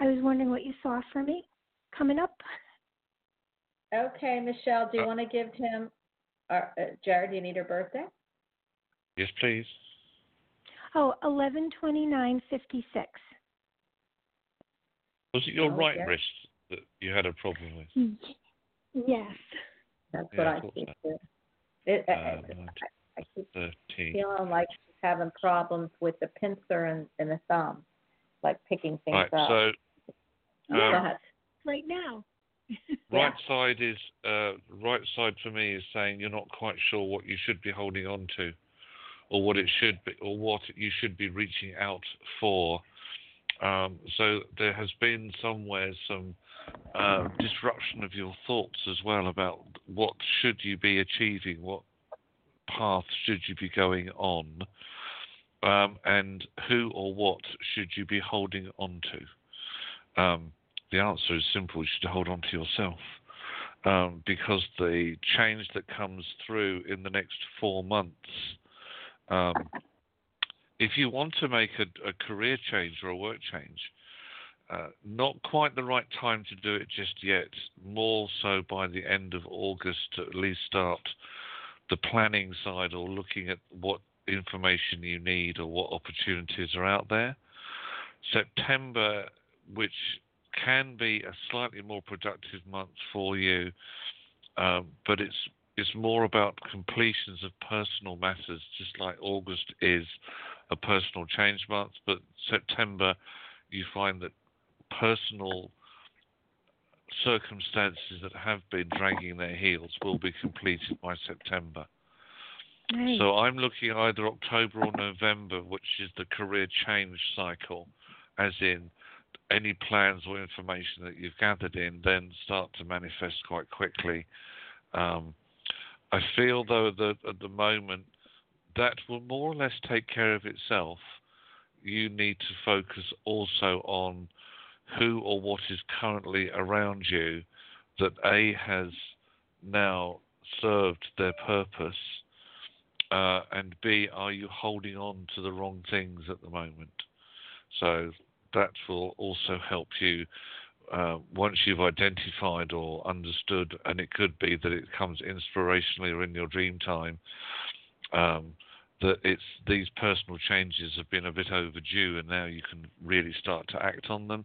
I was wondering what you saw for me coming up. Okay, Michelle, do you Uh, want to give him, uh, uh, Jared, do you need her birthday? Yes, please. Oh, Oh, eleven twenty nine fifty six. Was it your Oh, right yes. wrist that you had a problem with? Yes. That's Yeah, what I I thought see so. too. It, I- Uh, I, I keep 13. feeling like she's having problems with the pincer and, and the thumb, like picking things Right, up. so Go um. Right now. right side is uh, right side for me is saying you're not quite sure what you should be holding on to, or what it should be, or what you should be reaching out for. Um, so there has been somewhere some uh, disruption of your thoughts as well about what should you be achieving, what path should you be going on, um, and who or what should you be holding on to. Um, the answer is simple: you should hold on to yourself. Um, because the change that comes through in the next four months, um, if you want to make a, a career change or a work change, uh, not quite the right time to do it just yet. More so by the end of August to at least start the planning side or looking at what information you need or what opportunities are out there. September, which can be a slightly more productive month for you, um, but it's it's more about completions of personal matters, just like August is a personal change month, but September you find that personal circumstances that have been dragging their heels will be completed by September. Nice. So I'm looking either October or November, which is the career change cycle, as in any plans or information that you've gathered in then start to manifest quite quickly. Um, I feel though that at the moment that will more or less take care of itself. You need to focus also on who or what is currently around you that A has now served their purpose, uh, and B, are you holding on to the wrong things at the moment? So that will also help you uh, once you've identified or understood, and it could be that it comes inspirationally or in your dream time. Um, that it's these personal changes have been a bit overdue and now you can really start to act on them,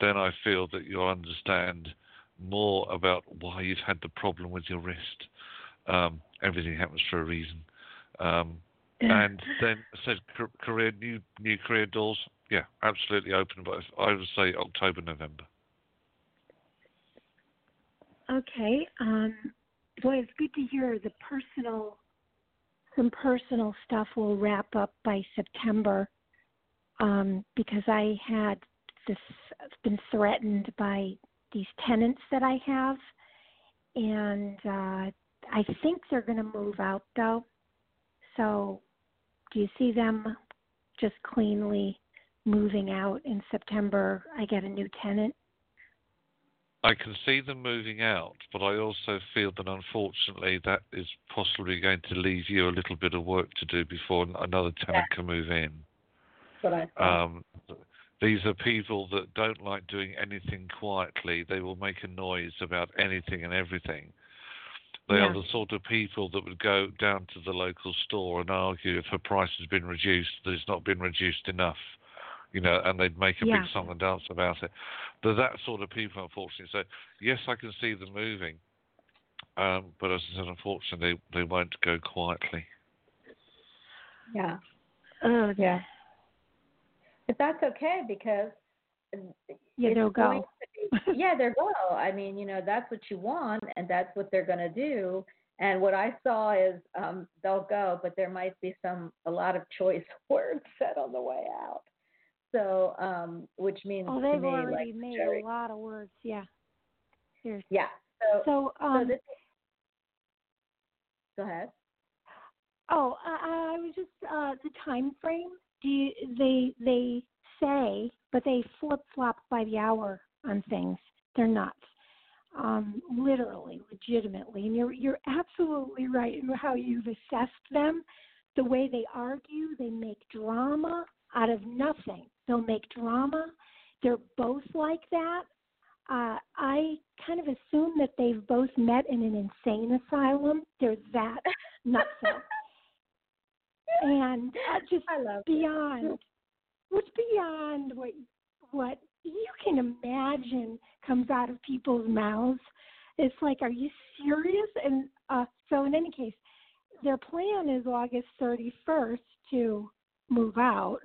then I feel that you'll understand more about why you've had the problem with your wrist. Um, everything happens for a reason. Um, and then said career new new career doors. Yeah, absolutely open, but I would say October November. Okay. Um, boy, it's good to hear the personal some personal stuff will wrap up by September um, because I had this been threatened by these tenants that I have, and uh, I think they're going to move out though. So, do you see them just cleanly moving out in September? I get a new tenant. I can see them moving out, but I also feel that unfortunately that is possibly going to leave you a little bit of work to do before another tenant yeah. can move in. What I um, these are people that don't like doing anything quietly. They will make a noise about anything and everything. They Yeah. are the sort of people that would go down to the local store and argue if a price has been reduced, that it's not been reduced enough you know, and they'd make a Yeah. big song and dance about it. They're that sort of people, unfortunately. So, yes, I can see them moving, um, but as I said, unfortunately, they, they won't go quietly. Yeah. Oh, Yeah. But that's okay because Yeah, they'll go. be- yeah, they'll go. I mean, you know, that's what you want, and that's what they're going to do. And what I saw is um, they'll go, but there might be some a lot of choice words said on the way out. So, um, which means Oh, they've me, already like made Jerry, a lot of words. Yeah. Seriously. yeah. So, So, so um, this. Go ahead. oh, I, I was just uh, the time frame. Do you, they they say, but they flip flop by the hour on things. They're nuts. Um, literally, legitimately, and you're you're absolutely right in how you've assessed them. The way they argue, they make drama out of nothing. They'll make drama. They're both like that. Uh, I kind of assume that they've both met in an insane asylum. They're that nutso. and uh, just I love it. beyond, what's beyond what what you can imagine comes out of people's mouths. It's like, are you serious? And uh, so, in any case, their plan is August 31st to move out.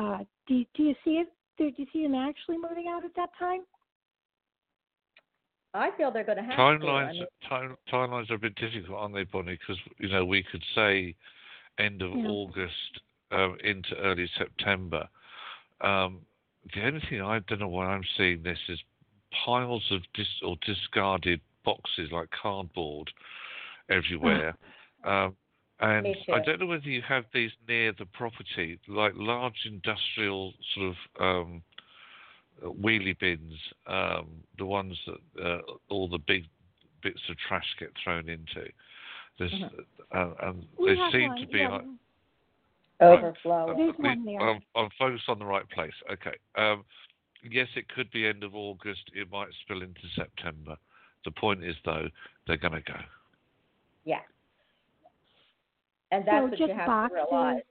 Uh, do do you see it? Do you see them actually moving out at that time? I feel they're going to have to. Timelines, I mean, time, timelines are a bit difficult, aren't they, Bonnie? Because you know we could say end of Yeah. August um, into early September. Um, the only thing I don't know why I'm seeing this is piles of dis- or discarded boxes like cardboard everywhere. um, and I don't know whether you have these near the property, like large industrial sort of um, uh, wheelie bins, um, the ones that uh, all the big bits of trash get thrown into. There's, Mhm. uh, and We they seem one, to be. yeah, like- overflow. There's the- I'm, I'm focused on the right place. Okay. Um, yes, it could be end of August. It might spill into September. The point is, though, they're going to go. Yeah. And that's So what you have boxes? to realize.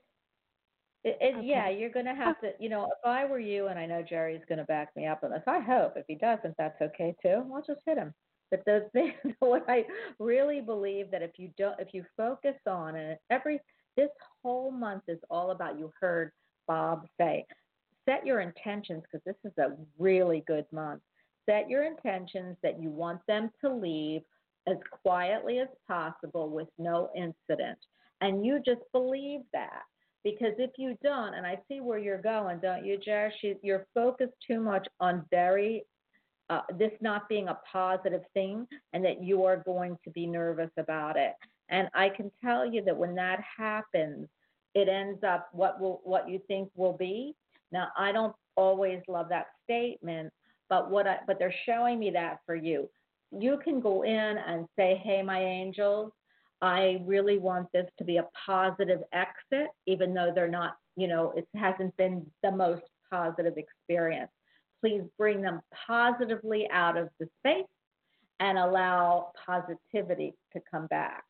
It, it, Yeah, you're going to have to, you know, if I were you, and I know Jerry's going to back me up on this, I hope. If he doesn't, that's okay too. I'll just hit him. But the thing, what I really believe that if you don't, if you focus on it, every this whole month is all about. You heard Bob say, set your intentions because this is a really good month. Set your intentions that you want them to leave as quietly as possible with no incident, and you just believe that. Because if you don't, and I see where you're going, don't you, Josh? You're focused too much on very uh, this not being a positive thing and that you are going to be nervous about it. And I can tell you that when that happens, it ends up what will what you think will be. Now I don't always love that statement, but what I but they're showing me that for you. You can go in and say, "Hey, my angels, I really want this to be a positive exit, even though they're not, you know, it hasn't been the most positive experience please bring them positively out of the space and allow positivity to come back.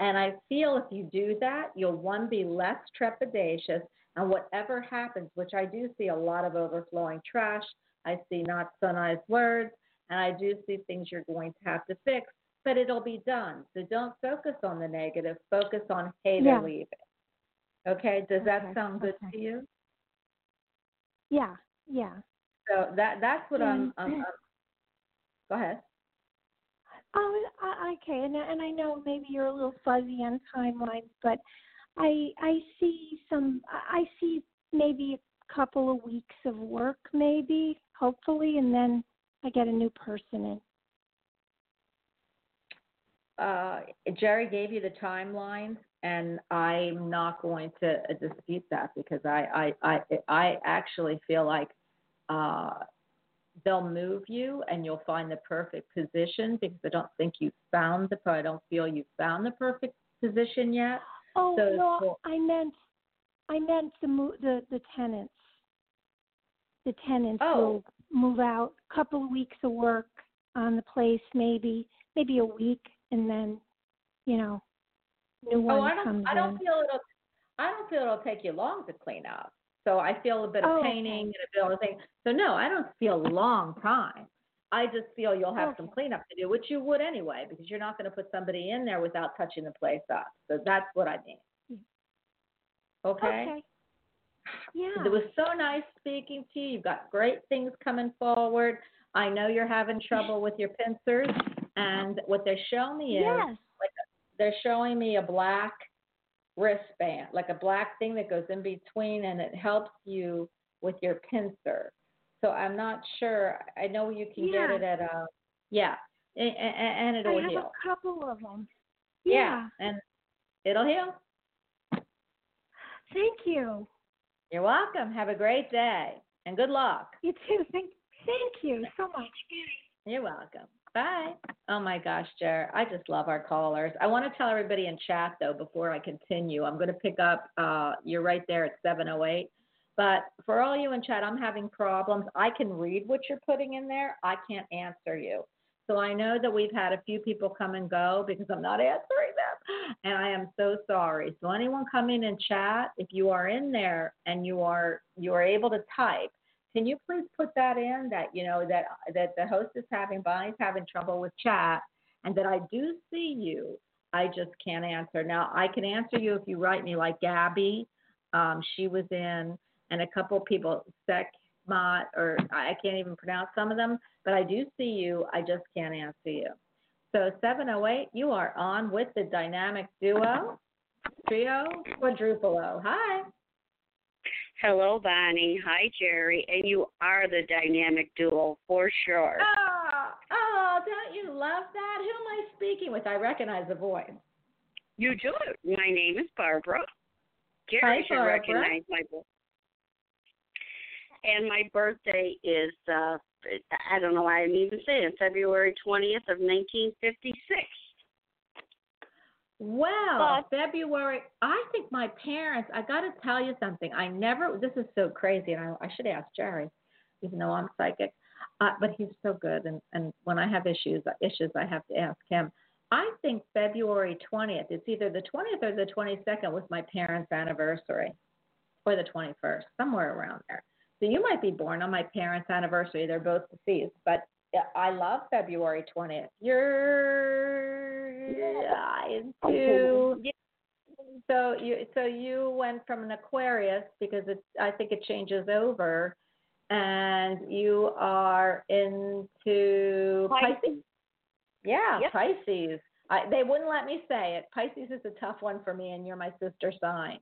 And I feel if you do that, you'll one be less trepidatious, and whatever happens, which I do see a lot of overflowing trash, I see not so nice words, and I do see things you're going to have to fix, but it'll be done. So don't focus on the negative, focus on hey, yeah. they're leaving. Okay, does that sound good okay. to you? Yeah, yeah. So that that's what I'm, I'm, I'm. Go ahead. Oh, okay, and and I know maybe you're a little fuzzy on timelines, but I I see some I see maybe a couple of weeks of work, maybe hopefully, and then I get a new person in. Uh, Jerry gave you the timelines, and I'm not going to dispute that because I I I, I actually feel like uh, they'll move you and you'll find the perfect position because I don't think you've found the I don't feel you've found the perfect position yet. Oh so no, I meant I meant the the the tenants. The tenants oh. will move out. A couple of weeks of work on the place, maybe maybe a week, and then you know, new oh, one oh, I don't, comes I don't in. feel it'll. I don't feel it'll take you long to clean up. So I feel a bit of oh, painting okay. and a bit of thing. So no, I don't feel a long time. I just feel you'll have okay. some cleanup to do, which you would anyway, because you're not going to put somebody in there without touching the place up. So that's what I mean. Okay. Okay. Yeah. It was so nice speaking to you. You've got great things coming forward. I know you're having trouble with your pincers, and what they're showing me is yes. like they're showing me a black wristband, like a black thing that goes in between, and it helps you with your pincer. So I'm not sure. I know you can yeah. get it at um, a yeah, and, and it'll I have heal. a couple of them. Yeah. yeah, and it'll heal. Thank you. You're welcome. Have a great day and good luck. You too. Thank thank you so much. You're welcome. Bye. Oh my gosh, Jer, I just love our callers. I want to tell everybody in chat though before I continue. I'm going to pick up. Uh, you're right there at 708. But for all you in chat, I'm having problems. I can read what you're putting in there. I can't answer you. So I know that we've had a few people come and go because I'm not answering them, and I am so sorry. So anyone coming in chat, if you are in there and you are you are able to type, can you please put that in that you know that that the host is having Bonnie's having trouble with chat and that I do see you. I just can't answer. Now I can answer you if you write me like Gabby. Um, she was in and a couple people Sekmot or I can't even pronounce some of them, but I do see you. I just can't answer you. So 708, you are on with the dynamic duo, trio, quadruple O. Hi. Hello, Bonnie. Hi, Jerry. And you are the dynamic duo for sure. Oh, oh, don't you love that? Who am I speaking with? I recognize the voice. You do. My name is Barbara. Jerry Hi, should Barbara. recognize my voice. And my birthday is, uh, I don't know why I'm even saying February 20th of 1956. Wow, but, February. I think my parents. I got to tell you something. I never. This is so crazy, and I, I should ask Jerry, even though I'm psychic. Uh, but he's so good, and and when I have issues, issues, I have to ask him. I think February 20th. It's either the 20th or the 22nd was my parents' anniversary, or the 21st, somewhere around there. So you might be born on my parents' anniversary. They're both deceased, but I love February 20th. You're I do. So you so you went from an Aquarius because it's I think it changes over, and you are into Pisces. Pisces. Yeah, Yep. Pisces. I, they wouldn't let me say it. Pisces is a tough one for me, and you're my sister sign.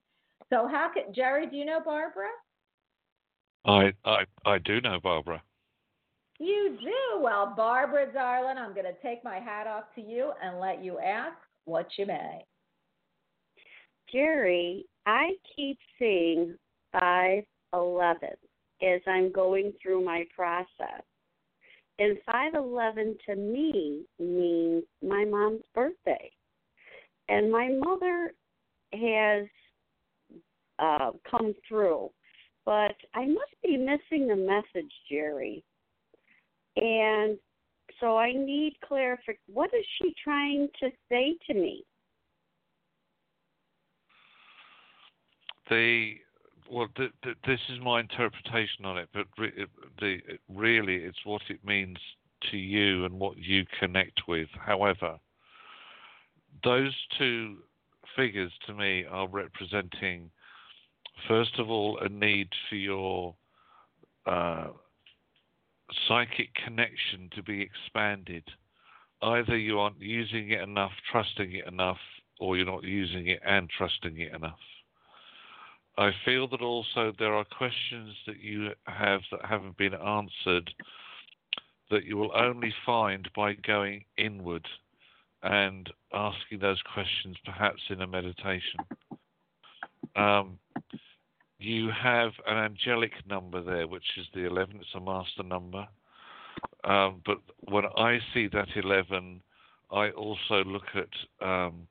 So how could Jerry? Do you know Barbara? I, I, I do know Barbara. You do. Well, Barbara, darling, I'm going to take my hat off to you and let you ask what you may. Jerry, I keep seeing 511 as I'm going through my process. And 511 to me means my mom's birthday. And my mother has uh, come through. But I must be missing the message, Jerry. And so I need clarification. What is she trying to say to me? the well, th- th- this is my interpretation on it, but re- the really, it's what it means to you and what you connect with. However, those two figures to me are representing, first of all, a need for your uh, psychic connection to be expanded. Either you aren't using it enough, trusting it enough, or you're not using it and trusting it enough. I feel that also there are questions that you have that haven't been answered that you will only find by going inward and asking those questions perhaps in a meditation. Um, you have an angelic number there, which is the 11, it's a master number. Um, but when I see that 11, I also look at um,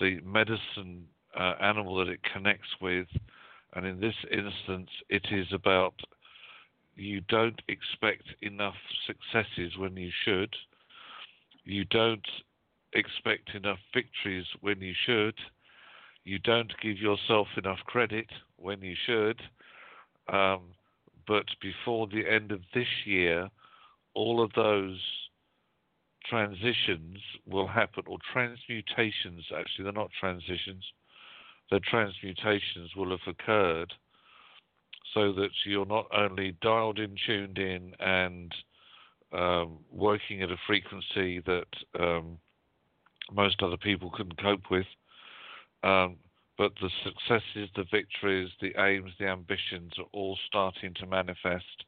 the medicine uh, animal that it connects with. And in this instance, it is about you don't expect enough successes when you should. You don't expect enough victories when you should. You don't give yourself enough credit when you should. Um, but before the end of this year, all of those transitions will happen, or transmutations actually, they're not transitions, the transmutations will have occurred so that you're not only dialed in, tuned in, and um, working at a frequency that um, most other people couldn't cope with, um, but the successes, the victories, the aims, the ambitions are all starting to manifest.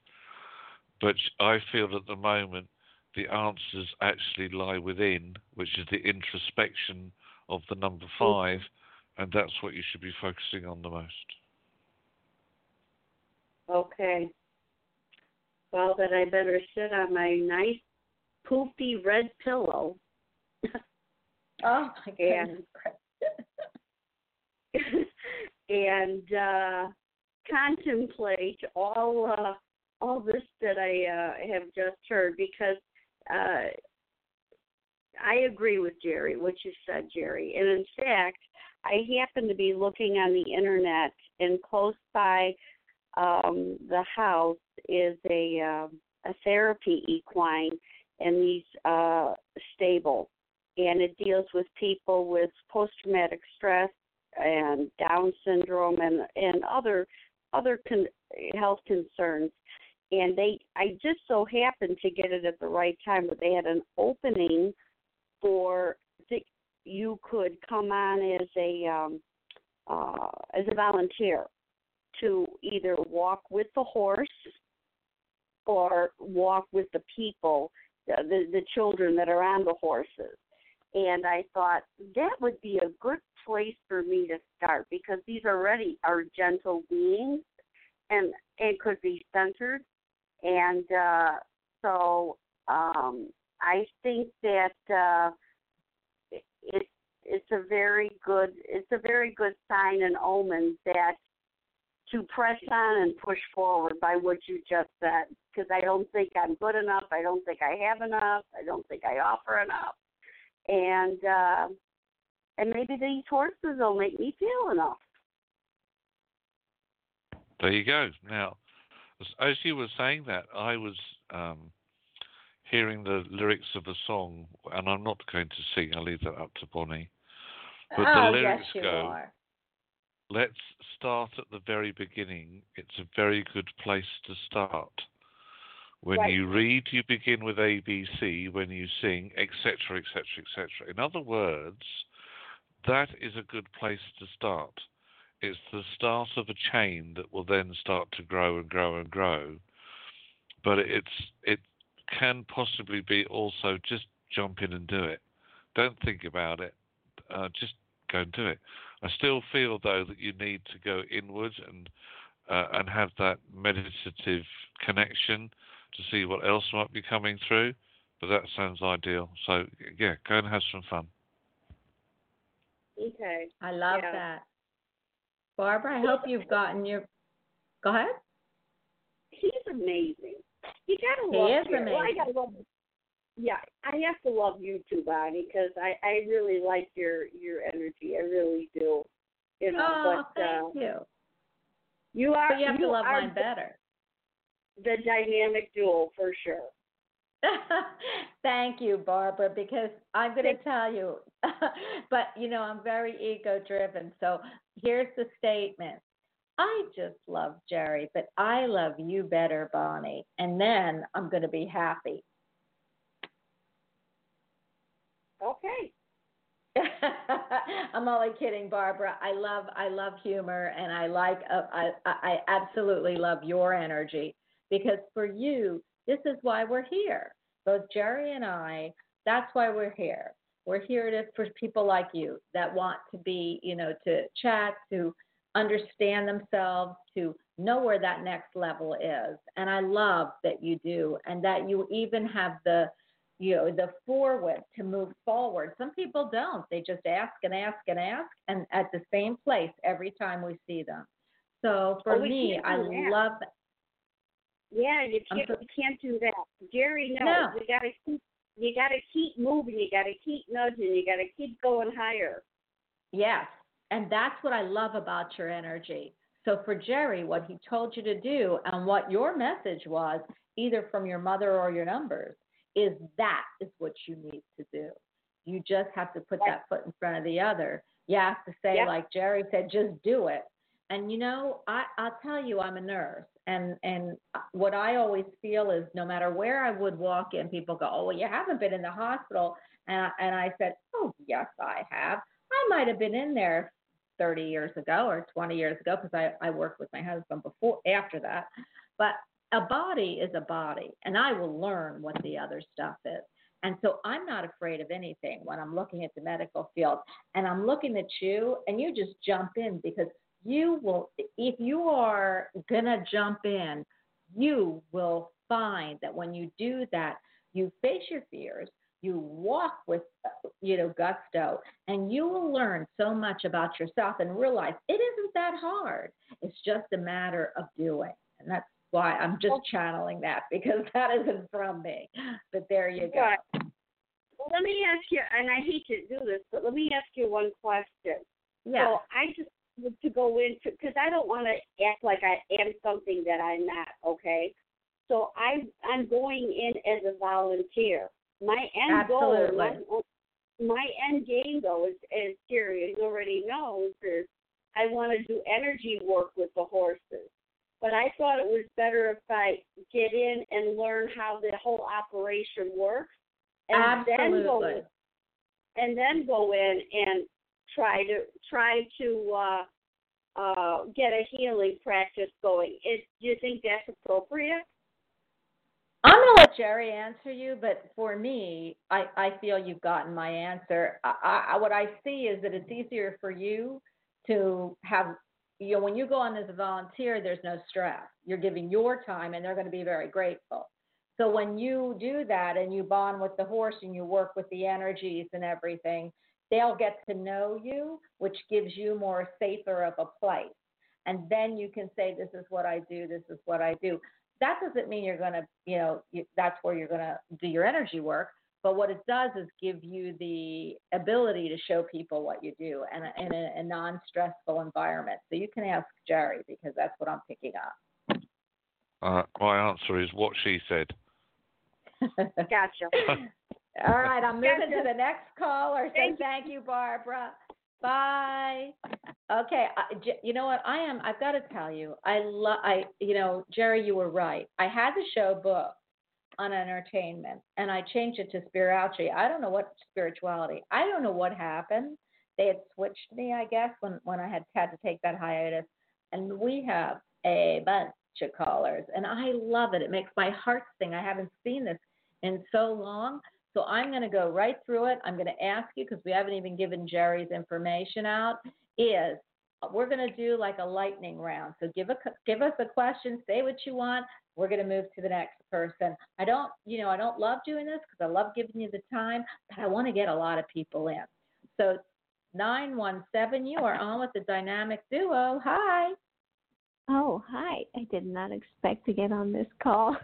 But I feel at the moment the answers actually lie within, which is the introspection of the number five and that's what you should be focusing on the most. Okay. Well, then I better sit on my nice poofy red pillow Oh my goodness. and uh, contemplate all uh, all this that I uh, have just heard because uh, I agree with Jerry, what you said, Jerry. And in fact, I happen to be looking on the internet, and close by um, the house is a um a therapy equine and these uh, stable, and it deals with people with post traumatic stress and Down syndrome and and other other con- health concerns. And they, I just so happened to get it at the right time, but they had an opening for that you could come on as a um, uh, as a volunteer to either walk with the horse or walk with the people, the, the, the children that are on the horses. And I thought that would be a good place for me to start because these already are gentle beings and and could be centered. And uh, so um, I think that uh, it, it it's a very good it's a very good sign and omen that to press on and push forward by what you just said because I don't think I'm good enough. I don't think I have enough. I don't think I offer enough. And uh, and maybe these horses will make me feel enough. There you go. Now, as- you were saying that, I was um, hearing the lyrics of a song, and I'm not going to sing. I'll leave that up to Bonnie. But oh, the lyrics yes, you go. are. Let's start at the very beginning. It's a very good place to start. When Right. you read, you begin with ABC. When you sing, etc., etc., etc. In other words, that is a good place to start. It's the start of a chain that will then start to grow and grow and grow. But it's it can possibly be also just jump in and do it. Don't think about it. Uh, just go and do it. I still feel though that you need to go inwards and uh, and have that meditative connection to see what else might be coming through. But that sounds ideal. So yeah, go and have some fun. Okay. I love Yeah. that. Barbara, I hope you've gotten your. Go ahead. He's amazing. You gotta He love is Jerry. Well, I amazing. gotta love. Yeah, I have to love you too, Bonnie, because I I really like your your energy. I really do. You know, oh, but uh, thank you. you are But you have to love are mine better. The dynamic duo for sure. Thank you, Barbara, because I'm going to tell you, but you know, I'm very ego driven. So here's the statement I just love Jerry, but I love you better, Bonnie. And then I'm going to be happy. Okay. I'm only kidding, Barbara. I love I love humor, and I like uh, I I I absolutely love your energy because for you, this is why we're here. Both Jerry and I. That's why we're here. We're here to for people like you that want to be, you know, to chat, to understand themselves, to know where that next level is. And I love that you do, and that you even have the you know the forward to move forward some people don't they just ask and ask and ask and at the same place every time we see them so for Oh, me i that. love Yeah, you can't you can't do that. Jerry knows. No. You gotta keep you gotta keep moving. You gotta keep nudging. You gotta keep going higher. yes and that's what i love about your energy so for jerry what he told you to do and what your message was either from your mother or your numbers is that is what you need to do you just have to put Right. that foot in front of the other you have to say Yep. like jerry said just do it and you know i i'll tell you i'm a nurse and and what i always feel is no matter where i would walk in people go oh well you haven't been in the hospital. And I, and i said oh yes i have. I might have been in there 30 years ago or 20 years ago because I, I worked with my husband before after that. But a body is a body and i will learn what the other stuff is. And so i'm not afraid of anything when i'm looking at the medical field. And i'm looking at you and you just jump in because you will if you are gonna jump in you will find that when you do that you face your fears you walk with you know gusto and you will learn so much about yourself and realize it isn't that hard. It's just a matter of doing. And that's why i'm just channeling that because that isn't from me. But there you go. Right. Well, let me ask you, and I hate to do this, but let me ask you one question. yeah. So I just to go into because I don't want to act like I am something that I'm not. Okay. So I I'm going in as a volunteer. My end Absolutely. goal, my, my end game though, is as Jerry already knows, is I want to do energy work with the horses. But I thought it was better if I get in and learn how the whole operation works, and then go in and then go in and try to try to uh uh get a healing practice going. Is do you think that's appropriate? I'm to let Jerry answer you, but for me, I, I feel you've gotten my answer. I, I, what I see is that it's easier for you to have, you know, when you go on as a volunteer, there's no stress. You're giving your time, and they're going to be very grateful. So when you do that and you bond with the horse and you work with the energies and everything, they'll get to know you, which gives you more safer of a place. And then you can say, "This is what I do. This is what I do." that doesn't mean you're going to, you know, you, that's where you're going to do your energy work. But what it does is give you the ability to show people what you do in a, in a, a non stressful environment. So you can ask Jerry because that's what I'm picking up. Uh, my answer is what she said. Gotcha. All right, I'm moving to the next caller. So Thank thank you. Barbara. Bye. Okay, I, you know what? I am. I've got to tell you, I love. I, you know, Jerry, you were right. I had the show booked on entertainment, and I changed it to spirituality. I don't know what spirituality. I don't know what happened. They had switched me, I guess, when when I had had to take that hiatus, and we have a bunch of callers, and I love it. It makes my heart sing. I haven't seen this in so long. So I'm going to go right through it. I'm going to ask you because we haven't even given Jerry's information out. Is we're going to do like a lightning round. So give a give us a question, say what you want. We're going to move to the next person. I don't, you know, I don't love doing this because I love giving you the time, but I want to get a lot of people in. So 917, you are on with the dynamic duo. Hi. Oh, hi. I did not expect to get on this call.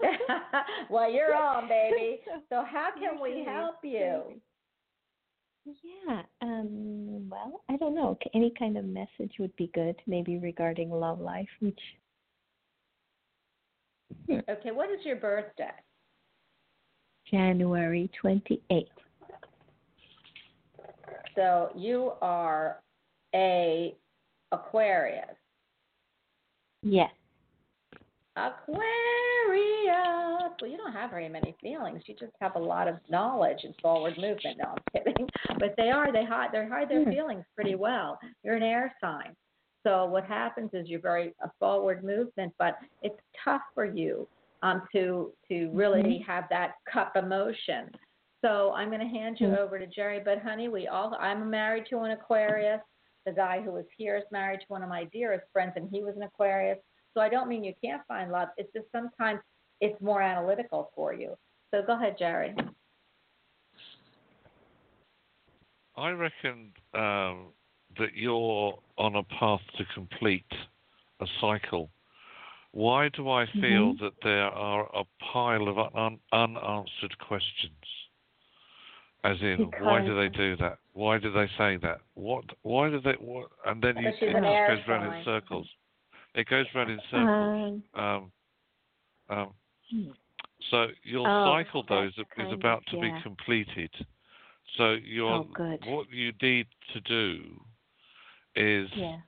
well, you're on, baby. So how can we help you? yeah. Um well, I don't know. Any kind of message would be good, maybe regarding love life, which Okay, what is your birthday? January 28th. So you are a Aquarius. Yes. Aquarius. Well, you don't have very many feelings. You just have a lot of knowledge and forward movement. No, I'm kidding. But they are. They hide. They hide their Hmm. feelings pretty well. You're an air sign. So what happens is you're very a forward movement, but it's tough for you um, to to really have that cup emotion. So I'm going to hand you Mhm. over to Jerry. But honey, we all. I'm married to an Aquarius. The guy who was here is married to one of my dearest friends, and he was an Aquarius. So I don't mean you can't find love. It's just sometimes it's more analytical for you. So go ahead, Jerry. I reckon um, that you're on a path to complete a cycle. Why do I feel Mhm. that there are a pile of un- unanswered questions? As in, why do they do that? Why do they say that? What? Why do they? What? And then you, Because it just goes round in circles. It goes round in circles. Um Um, um, hmm. so your Oh, cycle, though, is, is kind of- about to yeah. be completed. So you're Oh, what you need to do is, yeah.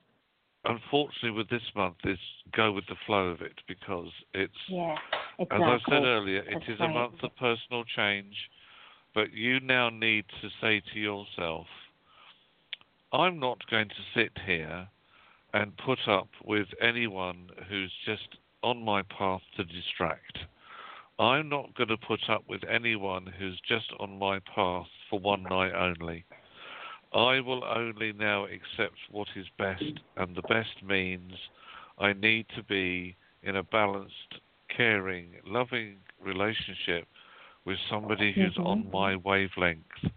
unfortunately, with this month, is go with the flow of it because it's, Yeah. It's as I said earlier, it That's is right. a month of personal change. But you now need to say to yourself, I'm not going to sit here and put up with anyone who's just on my path to distract. I'm not going to put up with anyone who's just on my path for one night only. I will only now accept what is best, and the best means I need to be in a balanced, caring, loving relationship with somebody who's Mhm. on my wavelength.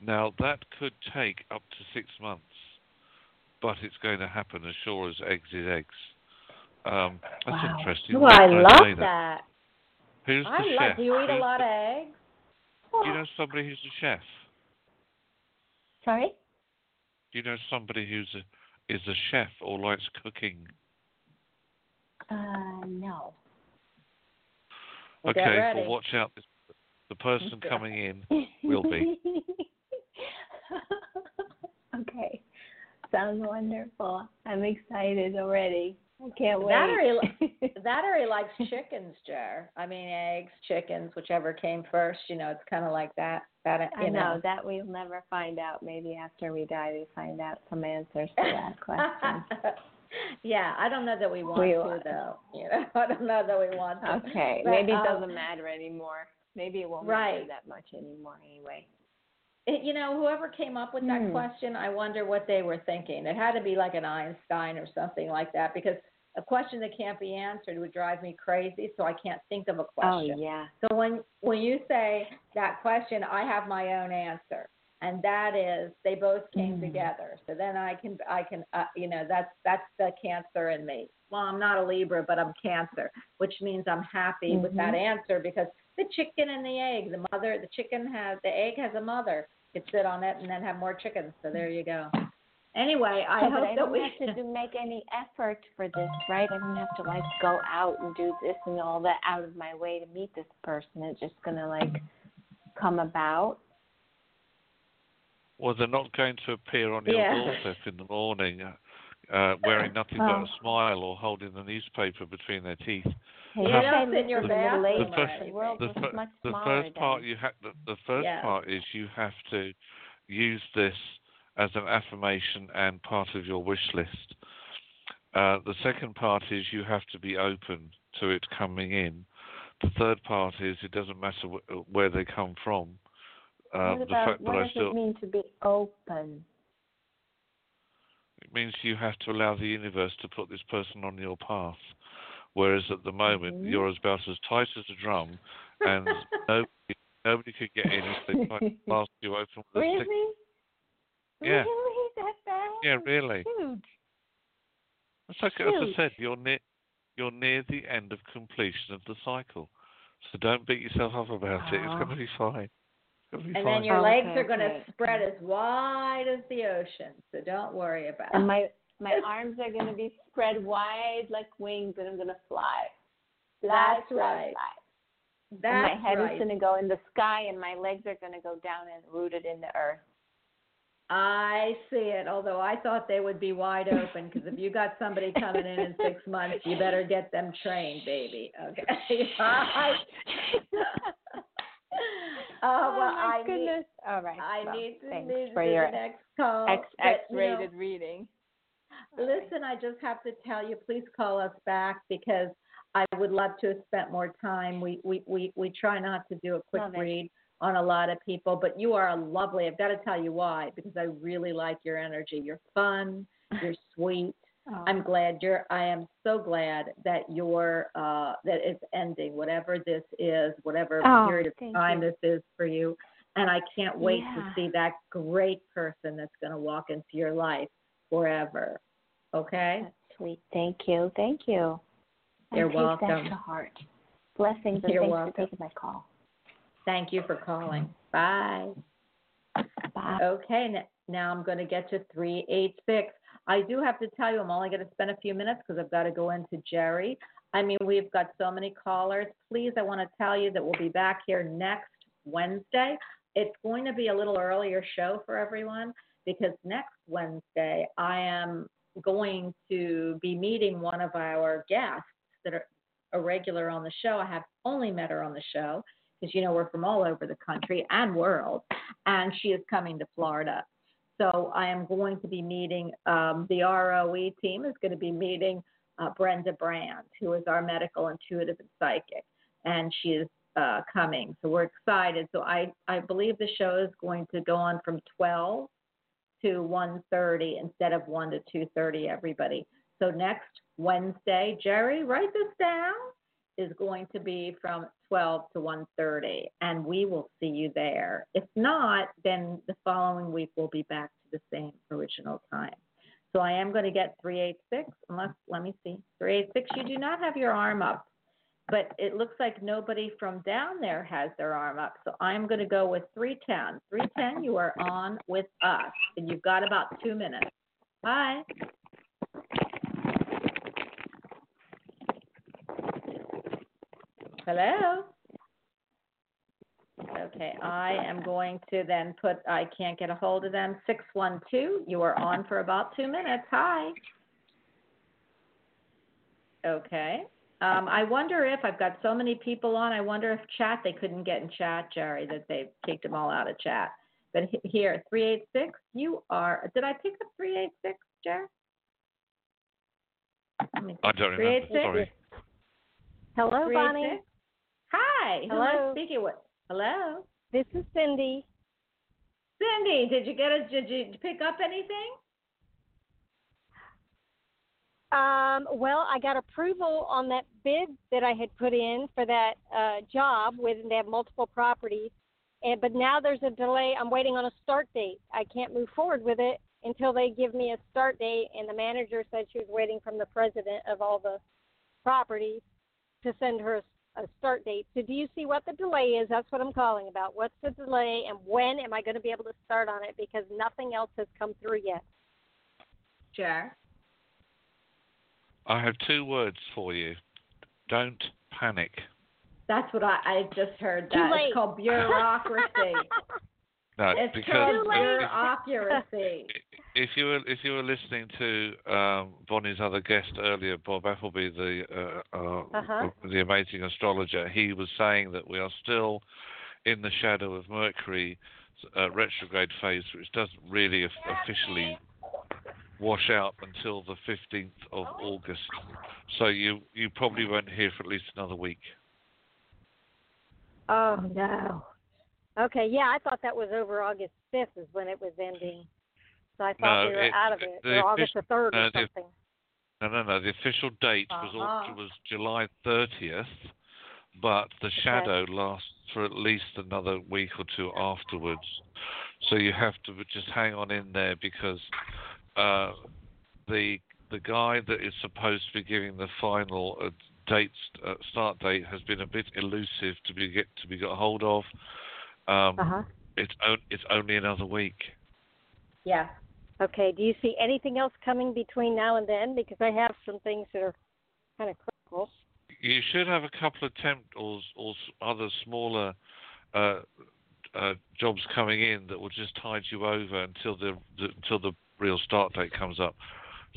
Now, that could take up to six months, but it's going to happen as sure as eggs is eggs. Um, that's Wow. interesting. Oh, Why I love say that. Who's the I love. chef? Do you eat a lot the- of eggs? Do you know somebody who's a chef? Sorry? Do you know somebody who's a, is a chef or likes cooking? Uh no. Okay, well, watch out. The person coming in will be. okay. Sounds wonderful. I'm excited already. I can't wait. That or he, that or he likes chickens, Jer. I mean, eggs, chickens, whichever came first. You know, it's kind of like that. That you I know that we'll never find out. Maybe after we die, we find out some answers to that question. yeah, I don't know that we want We to want- though. You know, I don't know that we want to. Okay, But, maybe it um, doesn't matter anymore. Maybe it won't Right. matter that much anymore anyway. It, you know, whoever came up with that Hmm. question, I wonder what they were thinking. It had to be like an Einstein or something like that because a question that can't be answered would drive me crazy. So I can't think of a question. Oh yeah. So when when you say that question, I have my own answer, and that is they both came Mm. together. So then I can I can uh, you know that's that's the Cancer in me. Well, I'm not a Libra, but I'm Cancer, which means I'm happy with that Mhm. answer because the chicken and the egg, the mother, the chicken has the egg has a mother. Could sit on it and then have more chickens. So there you go. Anyway, I but hope I that don't we have to do, make any effort for this, right? I don't have to like go out and do this and all that out of my way to meet this person. It's just gonna like come about. Well, they're not going to appear on your Yeah. doorstep in the morning uh, wearing nothing but a smile or holding the newspaper between their teeth. Hey, You if don't sit in your the bathroom The the world The, was much the first part you ha- the, the first Yeah. part is you have to use this as an affirmation and part of your wish list. Uh, the second part is you have to be open to it coming in. The third part is it doesn't matter wh- where they come from. Uh, what the about fact what does still it mean to be open? it means you have to allow the universe to put this person on your path. Whereas at the moment Mhm. you're about as tight as a drum, and nobody nobody could get in if they tried to blast you open with a stick. Really? Yeah. Really? That bad? Yeah, really. Shoot. It's like as I said, you're near you're near the end of completion of the cycle. So don't beat yourself up about it. It's going to be fine. It's going to be and fine. then your Okay, legs are going to spread as wide as the ocean. So don't worry about And it. my my arms are gonna be spread wide like wings, and I'm gonna fly. Fly, That's fly, right. fly. and my head right. is gonna go in the sky, and my legs are gonna go down and rooted in the earth. I see it. Although I thought they would be wide open because if you got somebody coming in in six months, you better get them trained, baby. Okay. Uh, oh well, my I goodness! All right. I well, need to thanks move for to your next call. X But, X you know, reading. Listen, I just have to tell you, please call us back because I would love to have spent more time. We we we, we try not to do a quick Love it. read on a lot of people, but you are a lovely. I've got to tell you why because I really like your energy. You're fun. You're sweet. Oh. I'm glad you're. I am so glad that you're. Uh, that it's ending. Whatever this is, whatever Oh, period of time you. this is for you, and I can't wait to see that great person that's going to walk into your life forever. Okay. That's sweet. Thank you. Thank you. You're I take welcome. that to heart. Blessings and You're thanks welcome. for taking my call. Thank you for calling. Bye. Bye. Okay, now I'm going to get to 386. I do have to tell you, I'm only going to spend a few minutes because I've got to go into Jerry. I mean, we've got so many callers. Please, I want to tell you that we'll be back here next Wednesday. It's going to be a little earlier show for everyone because next Wednesday I am going to be meeting one of our guests that are a regular on the show. I have only met her on the show because you know we're from all over the country and world, and she is coming to Florida. So I am going to be meeting um, the ROE team is going to be meeting uh, Brenda Brand, who is our medical intuitive and psychic, and she is uh, coming. So we're excited. So I I believe the show is going to go on from 12 to 1:30 instead of 1 to 2:30. Everybody. So next Wednesday, Jerry, write this down is going to be from 12 to 1:30 and we will see you there. If not, then the following week we'll be back to the same original time. So I am going to get 386 unless let me see. 386 you do not have your arm up. But it looks like nobody from down there has their arm up. So I'm going to go with 310. 310 you are on with us and you've got about 2 minutes. Bye. Hello. Okay, I am going to then put, I can't get a hold of them, 612, you are on for about two minutes. Hi. Okay. Um, I wonder if, I've got so many people on, I wonder if chat, they couldn't get in chat, Jerry, that they kicked them all out of chat. But here, 386, you are, did I pick up 386, Jerry? Let me see. I don't remember. 386? Sorry. Hello, Bonnie. 386? Hi, who am I Hello. speaking with? Hello? This is Cindy. Cindy, did you get a, did you pick up anything? Um, well, I got approval on that bid that I had put in for that uh, job with they have multiple properties, and but now there's a delay. I'm waiting on a start date. I can't move forward with it until they give me a start date. And the manager said she was waiting from the president of all the properties to send her a, a start date. So do you see what the delay is? That's what I'm calling about. What's the delay, and when am I going to be able to start on it? Because nothing else has come through yet. Jer? I have two words for you. Don't panic. That's what I, I just heard. Too That late. it's called bureaucracy. No, it's because called if, bureaucracy. if you were if you were listening to um, Bonnie's other guest earlier, Bob Appleby, the uh, uh, Uh-huh. the amazing astrologer, he was saying that we are still in the shadow of Mercury uh, retrograde phase, which doesn't really of- officially wash out until the 15th of August. So you you probably won't hear for at least another week. Oh no. Okay, yeah, I thought that was over August fifth is when it was ending. So I thought No, we were it- out of it. the or August the third or no, the- something. No, no, no. The official date was Uh-huh. al- was July 30th, but the shadow lasts for at least another week or two afterwards. So you have to just hang on in there because uh, the the guy that is supposed to be giving the final uh, date uh, start date has been a bit elusive to be get to be got hold of. Um, Uh-huh. It's on, it's only another week. Yeah. Okay, do you see anything else coming between now and then? Because I have some things that are kind of critical. You should have a couple of temp or, or other smaller uh, uh, jobs coming in that will just tide you over until the, the until the real start date comes up.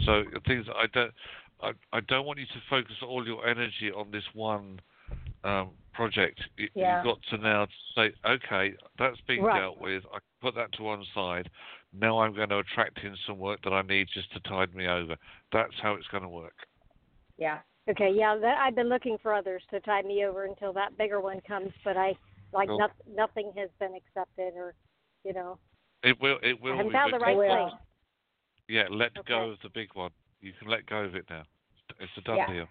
So things I don't I, I don't want you to focus all your energy on this one um, project. You, Yeah. You've got to now say, okay, that's being Right. dealt with. I put that to one side. Now I'm going to attract in some work that I need just to tide me over. That's how it's going to work. Yeah. Okay, yeah, that, I've been looking for others to tide me over until that bigger one comes, but I like Cool. noth- nothing has been accepted or, you know, It will. It will. I haven't found the right will. Place. Yeah, let Okay. go of the big one. You can let go of it now. It's a done Yeah. deal.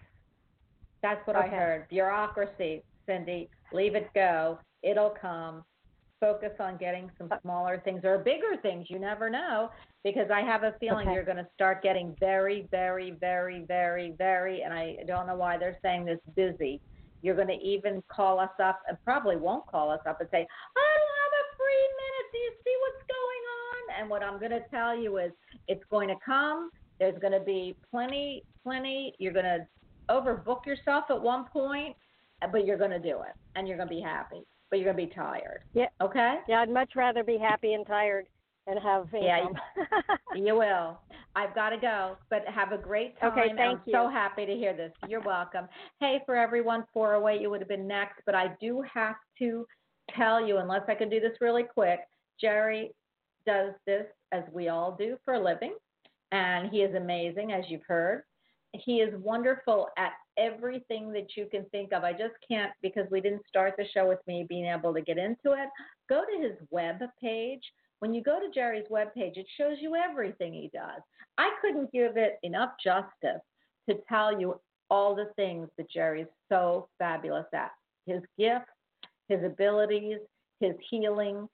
That's what I heard. Bureaucracy, Cindy. Leave it go. It'll come. Focus on getting some uh. smaller things or bigger things. You never know. Because I have a feeling Okay. you're going to start getting very, very, very, very, very, and I don't know why they're saying this busy. You're going to even call us up and probably won't call us up and say, I don't have a free minute. Do you see what's going on? And what I'm going to tell you is it's going to come. There's going to be plenty, plenty. You're going to overbook yourself at one point, but you're going to do it and you're going to be happy, but you're going to be tired. Yeah. Okay? Yeah, I'd much rather be happy and tired and have Yeah, income. You will. I've got to go, but have a great time. Okay, thank I'm so happy to hear this. You're welcome. Hey, for everyone, 408, you would have been next, but I do have to tell you, unless I can do this really quick, Jerry does this as we all do for a living, and he is amazing, as you've heard. He is wonderful at everything that you can think of. I just can't, because we didn't start the show with me being able to get into it. Go to his web page. When you go to Jerry's web page, it shows you everything he does. I couldn't give it enough justice to tell you all the things that Jerry's so fabulous at. His gifts, his abilities, his healing,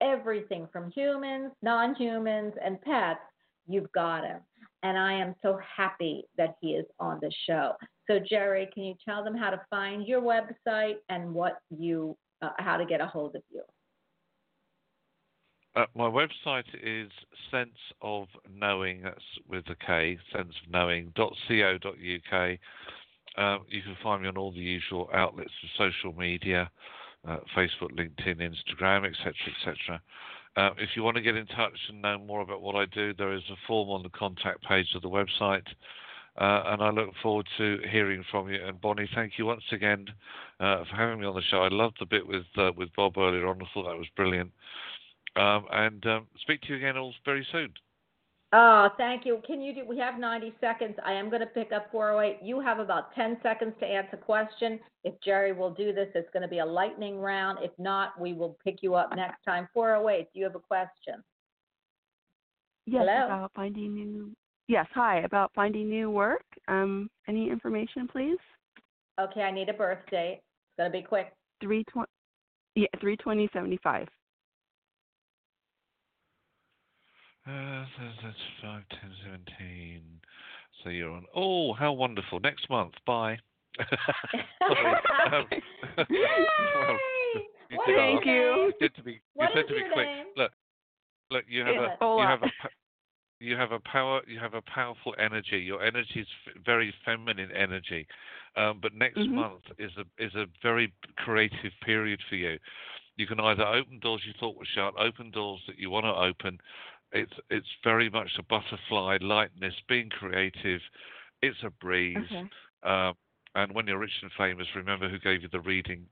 everything from humans, non humans, and pets, you've got him. And I am so happy that he is on the show. So, Jerry, can you tell them how to find your website and what you, uh, how to get a hold of you? Uh, my website is sense of knowing. That's with a K. Sense of knowing. .co.uk. Um, you can find me on all the usual outlets of social media, uh, Facebook, LinkedIn, Instagram, etc., etc. Uh, if you want to get in touch and know more about what I do, there is a form on the contact page of the website. Uh, and I look forward to hearing from you. And Bonnie, thank you once again uh, for having me on the show. I loved the bit with uh, with Bob earlier on. I thought that was brilliant. Um, and um, speak to you again all very soon. Oh, thank you. Can you do, we have 90 seconds. I am going to pick up 408. You have about 10 seconds to answer a question. If Jerry will do this, it's going to be a lightning round. If not, we will pick you up next time. 408, do you have a question? Yes, Hello? about finding new. Yes, hi, about finding new work. Um, any information, please? Okay, I need a birth date. It's going to be quick. 320, yeah, 32075. Uh, that's- that's 5, 10, 17. So you're on. Oh, how wonderful. Next month. Bye. Um, well, Yay! you What Thank oh, you. name? You said to be. What you said to be your quick. name? Look, look. You have Yeah. a. You have a. you have a power. You have a powerful energy. Your energy is f- very feminine energy. Um, but next Mhm. month is a is a very creative period for you. You can either open doors you thought were shut, open doors that you want to open. It's it's very much a butterfly lightness, being creative. It's a breeze. Okay. Um, and when you're rich and famous, remember who gave you the reading.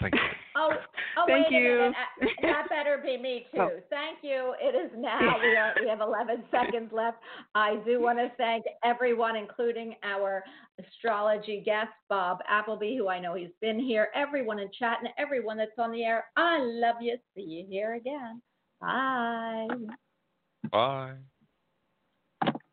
Thank you. Oh, oh Thank wait a you. minute. Uh, That better be me too. Oh. Thank you. It is now. We are. We have 11 seconds left. I do want to thank everyone, including our astrology guest Bob Appleby, who I know he's been here. Everyone in chat and everyone that's on the air. I love you. See you here again. Bye. Bye.